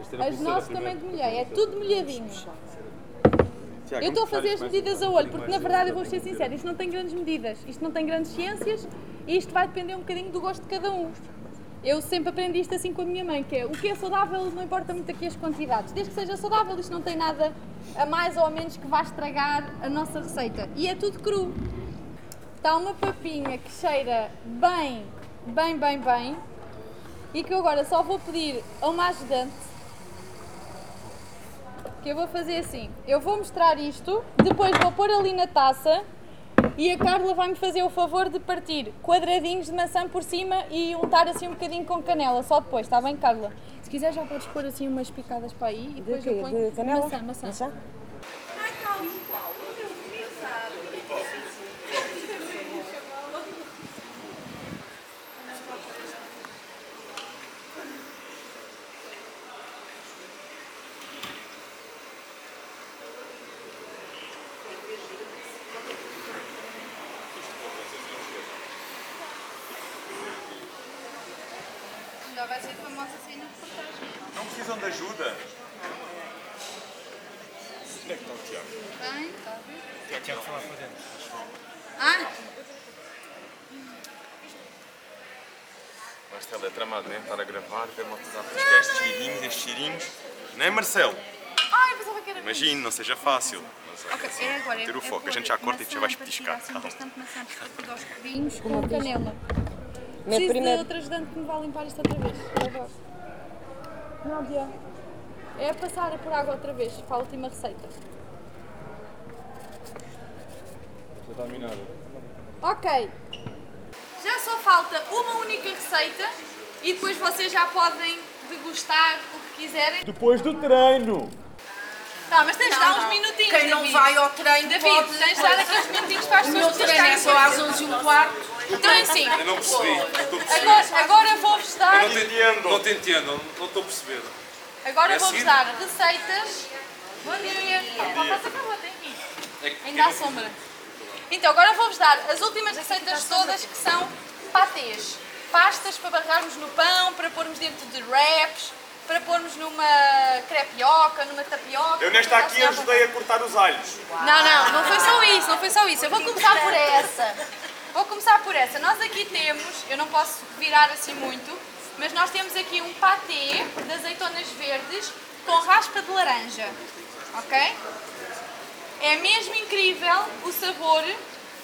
As nozes também primeira. demolhei, é tudo molhadinho. Tiago, Eu estou a fazer as medidas a olho, porque na verdade eu vou ser sincera, isto não tem grandes medidas, isto não tem grandes ciências e isto vai depender um bocadinho do gosto de cada um. Eu sempre aprendi isto assim com a minha mãe, que é o que é saudável não importa muito aqui as quantidades, desde que seja saudável isto não tem nada a mais ou a menos que vá estragar a nossa receita. E é tudo cru. Está uma papinha que cheira bem, bem, bem, bem e que eu agora só vou pedir a uma ajudante que eu vou fazer assim. Eu vou mostrar isto, depois vou pôr ali na taça e a Carla vai-me fazer o favor de partir quadradinhos de maçã por cima e untar assim um bocadinho com canela, só depois, está bem, Carla? Se quiser já podes pôr assim umas picadas para aí e depois quê? eu ponho De canela? maçã, maçã. Maçã? Já vai ser famosa assim na reportagem. Não precisam de ajuda? Onde é que está o Tiago? Bem, está a ver? O Tiago foi lá para dentro. Ah, Marcelo é tramado, né? Estar a gravar, ver uma coisa a pescar estes cheirinhos, estes cheirinhos. Não é, Marcelo? ai, pensava que era Imagine, não seja fácil. Ok, é agora. Ter o é foco, a gente já corta e tu já vais petiscar. Assim, Com canela. Na Preciso de primeira... outra ajudante que me vá limpar isto outra vez. Eu adoro. Nádia, é passar por água outra vez para a última receita. Já está minada. Ok. Já só falta uma única receita e depois vocês já podem degustar o quiserem. Depois do treino! Tá, mas tens de dar uns minutinhos. Quem não David. vai ao treino David, pode... tens de dar aqueles minutinhos para as pessoas treino é só às 11 e um quarto. Então é assim. Eu não percebi. Agora, agora vou-vos dar. Eu não te entendo. Não te entendo, não estou a perceber. Agora É vou-vos seguir? dar receitas. Bom dia. Bom dia. É que Ainda há sombra. Então, agora vou-vos dar as últimas receitas todas que são patês. Pastas para barrarmos no pão, para pormos dentro de wraps, para pormos numa crepioca, numa tapioca. Eu nesta aqui ajudei a cortar os alhos. Não, não, não foi só isso, não foi só isso. Eu vou começar por essa. Vou começar por essa. Nós aqui temos, eu não posso virar assim muito, mas nós temos aqui um patê de azeitonas verdes com raspa de laranja. Ok? É mesmo incrível o sabor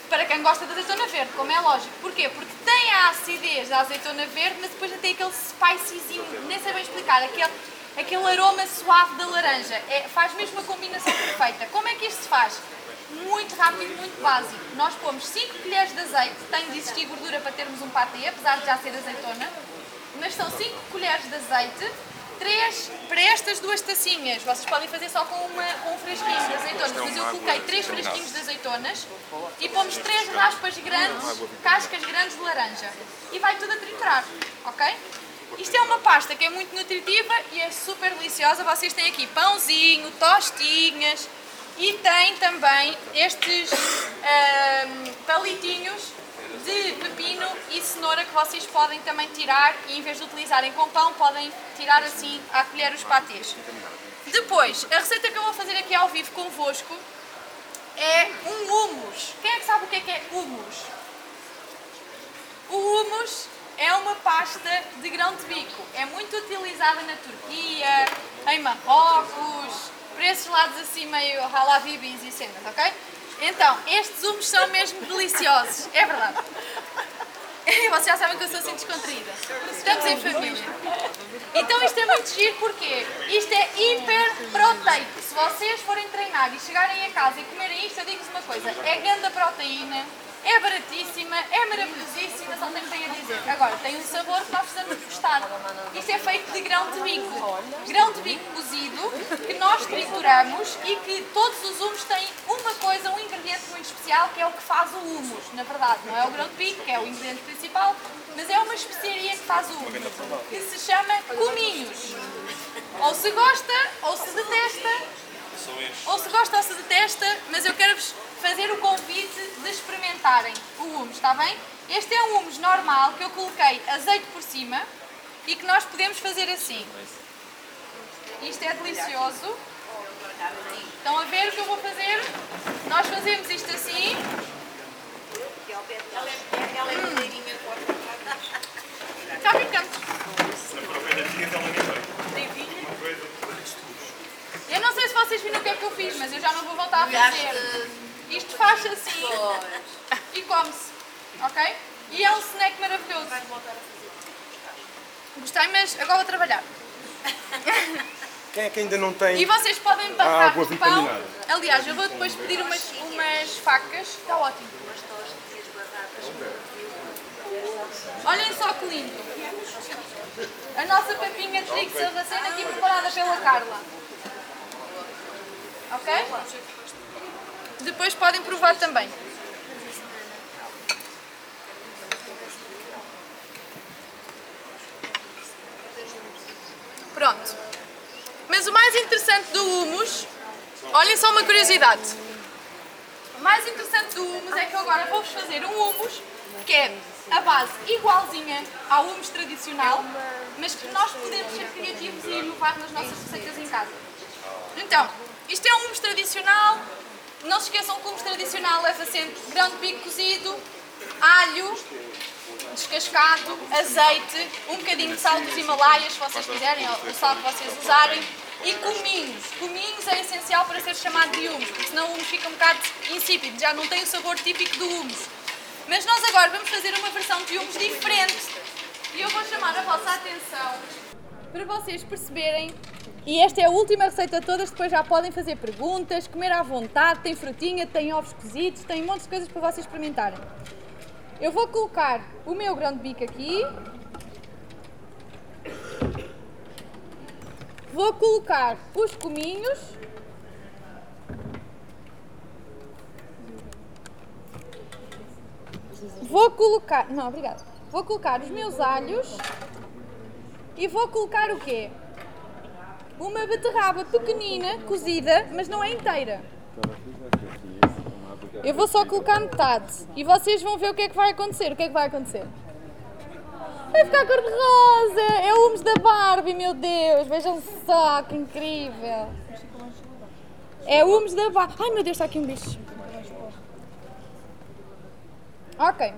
para quem gosta de azeitona verde, como é lógico. Porquê? Porque tem a acidez da azeitona verde, mas depois tem aquele spicyzinho, nem sei bem explicar, aquele, aquele aroma suave da laranja. É, faz mesmo a combinação perfeita. Como é que isto se faz? Muito rápido, muito básico. Nós pomos 5 colheres de azeite, tem de existir gordura para termos um patê, apesar de já ser azeitona, mas são 5 colheres de azeite, três, para estas duas tacinhas, vocês podem fazer só com, uma, com um fresquinho de azeitonas, mas eu coloquei três fresquinhos de azeitonas e pomos três raspas grandes, cascas grandes de laranja. E vai tudo a triturar, ok? Isto é uma pasta que é muito nutritiva e é super deliciosa. Vocês têm aqui pãozinho, tostinhas e tem também estes ahm, palitinhos de pepino e cenoura que vocês podem também tirar e em vez de utilizarem com pão, podem tirar assim à colher os patês. Depois, a receita que eu vou fazer aqui ao vivo convosco é um hummus. Quem é que sabe o que é que é hummus? O hummus é uma pasta de grão de bico. É muito utilizada na Turquia, em Marrocos, para esses lados assim meio halabibis e cenas, ok? Então, estes humos são mesmo deliciosos. É verdade. Vocês já sabem que eu sou assim descontraída. Estamos em família. Então isto é muito giro porque isto é hiper proteico. Se vocês forem treinar e chegarem a casa e comerem isto, eu digo-vos uma coisa, é grande proteína, é baratíssima, é maravilhosíssima, só tenho bem a dizer. Agora, tem um sabor que nós precisamos gostar. Isto é feito de grão de bico. Grão de bico cozido, que nós trituramos e que todos os humos têm uma coisa, um ingrediente muito especial, que é o que faz o humus. Na verdade, não é o grão de bico, que é o ingrediente principal, mas é uma especiaria que faz o humus, que se chama cominhos. Ou se gosta, ou se detesta, ou se gosta ou se detesta, mas eu quero-vos fazer o convite de experimentarem o hummus, está bem? Este é um hummus normal que eu coloquei azeite por cima e que nós podemos fazer assim. Isto é delicioso. Estão a ver o que eu vou fazer? Nós fazemos isto assim. Está picante. Eu não sei se vocês viram o que é que eu fiz, mas eu já não vou voltar a fazer. Isto faz assim e come-se, ok? E é um snack maravilhoso. Gostei, mas agora vou trabalhar. Quem é que ainda não tem? E vocês podem barrar água de pão. vitaminada? Aliás, eu vou depois pedir umas, umas facas. Está ótimo. Olhem só que lindo. A nossa papinha de trigo sarraceno aqui preparada pela Carla. Ok? Depois podem provar também. Pronto. Mas o mais interessante do humus, olhem só uma curiosidade. O mais interessante do humus é que eu agora vou-vos fazer um humus que é a base igualzinha ao humus tradicional, mas que nós podemos ser criativos e inovar nas nossas receitas em casa. Então, isto é um humus tradicional. Não se esqueçam que o humus tradicional leva sempre grão de bico cozido, alho, descascado, azeite, um bocadinho de sal dos Himalaias, se vocês quiserem, ou o sal que vocês usarem, e cominhos. Cominhos é essencial para ser chamado de humus, porque senão o humus fica um bocado insípido, já não tem o sabor típico do humus. Mas nós agora vamos fazer uma versão de humus diferente. E eu vou chamar a vossa atenção para vocês perceberem. E esta é a última receita de todas, depois já podem fazer perguntas, comer à vontade, tem frutinha, tem ovos cozidos, tem um monte de coisas para vocês experimentarem. Eu vou colocar o meu grão de bico aqui. Vou colocar os cominhos. Vou colocar. Não, obrigada. Vou colocar os meus alhos. E vou colocar o quê? Uma beterraba pequenina, cozida, mas não é inteira. Eu vou só colocar metade. E vocês vão ver o que é que vai acontecer. O que é que vai acontecer? Vai ficar cor-de-rosa! É o humus da Barbie, meu Deus! Vejam só, que incrível! É o humus da Barbie. Ai, meu Deus, está aqui um bicho. Ok.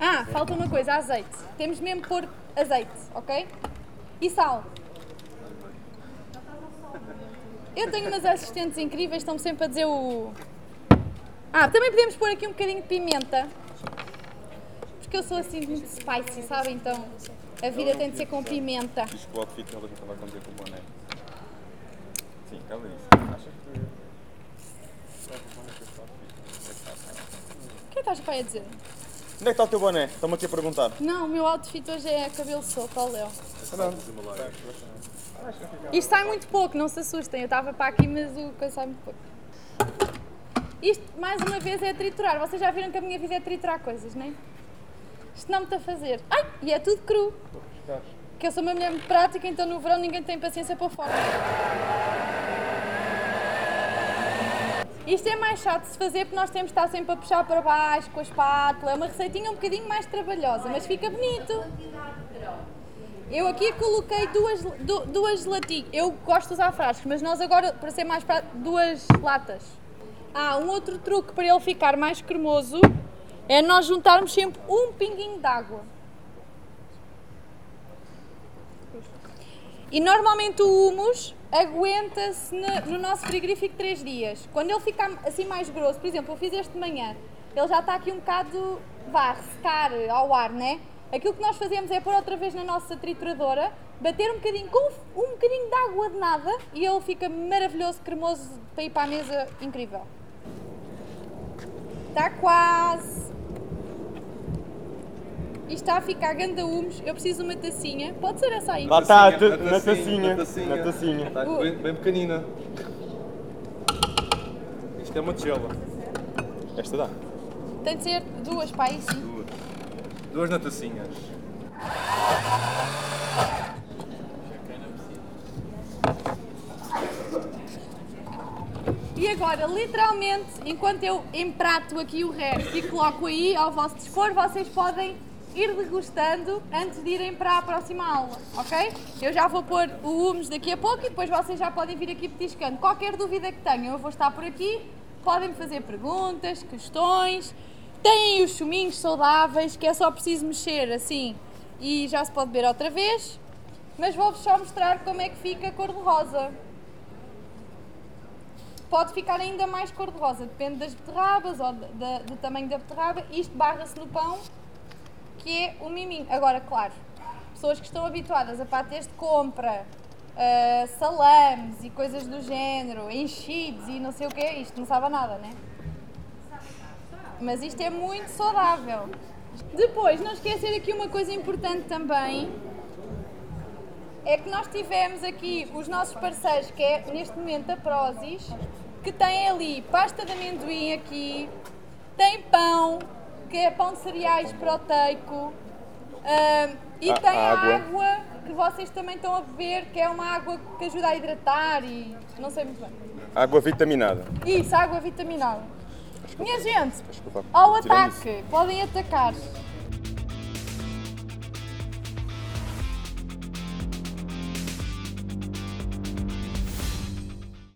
Ah, falta uma coisa, azeite. Temos mesmo que pôr azeite, ok? E sal. Eu tenho umas assistentes incríveis, estão sempre a dizer o... Ah, também podemos pôr aqui um bocadinho de pimenta. Porque eu sou assim muito spicy, sabe? Então a vida tem de ser com pimenta. Diz que o outfit ela já estava a acontecer com o boné. Sim, ela disse. Achas que. O que é que estás pai a dizer? Onde é que está o teu boné? Estão-me aqui a perguntar. Não, o meu outfit hoje é cabelo solto, ao Léo. Pronto. Isto sai muito pouco, não se assustem. Eu estava para aqui, mas o coisa sai muito pouco. Isto, mais uma vez, é triturar. Vocês já viram que a minha vida é triturar coisas, não é? Isto não me está a fazer. Ai, e é tudo cru. Que eu sou uma mulher muito prática, então no verão ninguém tem paciência para fora. Isto é mais chato de se fazer porque nós temos de estar sempre a puxar para baixo com a espátula. É uma receitinha um bocadinho mais trabalhosa, mas fica bonito. Eu aqui coloquei duas, du- duas latinhas. Eu gosto de usar frascos, mas nós agora, para ser mais prático, duas latas. Ah, um outro truque para ele ficar mais cremoso é nós juntarmos sempre um pinguinho de água. E normalmente o humus aguenta-se no, no nosso frigorífico 3 dias. Quando ele fica assim mais grosso, por exemplo, eu fiz este de manhã, ele já está aqui um bocado, vá, secar ao ar, né? Aquilo que nós fazemos é pôr outra vez na nossa trituradora, bater um bocadinho com um bocadinho de água de nada e ele fica maravilhoso, cremoso para ir para a mesa, incrível. Está quase. Isto está a ficar ganda humus. Eu preciso de uma tacinha. Pode ser essa aí. Lá está, na tacinha. Na tacinha. Está bem, bem pequenina. Isto é uma tigela. Esta dá. Tem de ser duas para aí sim. Duas. Duas na tacinhas. E agora, literalmente, enquanto eu emprato aqui o resto e coloco aí ao vosso dispor, vocês podem ir degustando antes de irem para a próxima aula, ok? Eu já vou pôr o humus daqui a pouco e depois vocês já podem vir aqui petiscando. Qualquer dúvida que tenham, eu vou estar por aqui. Podem me fazer perguntas, questões. Têm os chuminhos saudáveis, que é só preciso mexer assim e já se pode beber outra vez. Mas vou-vos só mostrar como é que fica cor-de-rosa. Pode ficar ainda mais cor-de-rosa, depende das beterrabas ou da- da- do tamanho da beterraba. Isto barra-se no pão, que é o miminho. Agora, claro, pessoas que estão habituadas a patês de compra, ah, salames e coisas do género, enchidos e não sei o quê, isto não sabe a nada, né? Mas isto é muito saudável. Depois, não esquecer aqui uma coisa importante também, é que nós tivemos aqui os nossos parceiros, que é neste momento a Prozis, que tem ali pasta de amendoim aqui, tem pão, que é pão de cereais proteico, ahm, e A- tem a água. água que vocês também estão a beber, que é uma água que ajuda a hidratar e não sei muito bem. Água vitaminada. Isso, água vitaminada. Minha gente, ao ataque, podem atacar.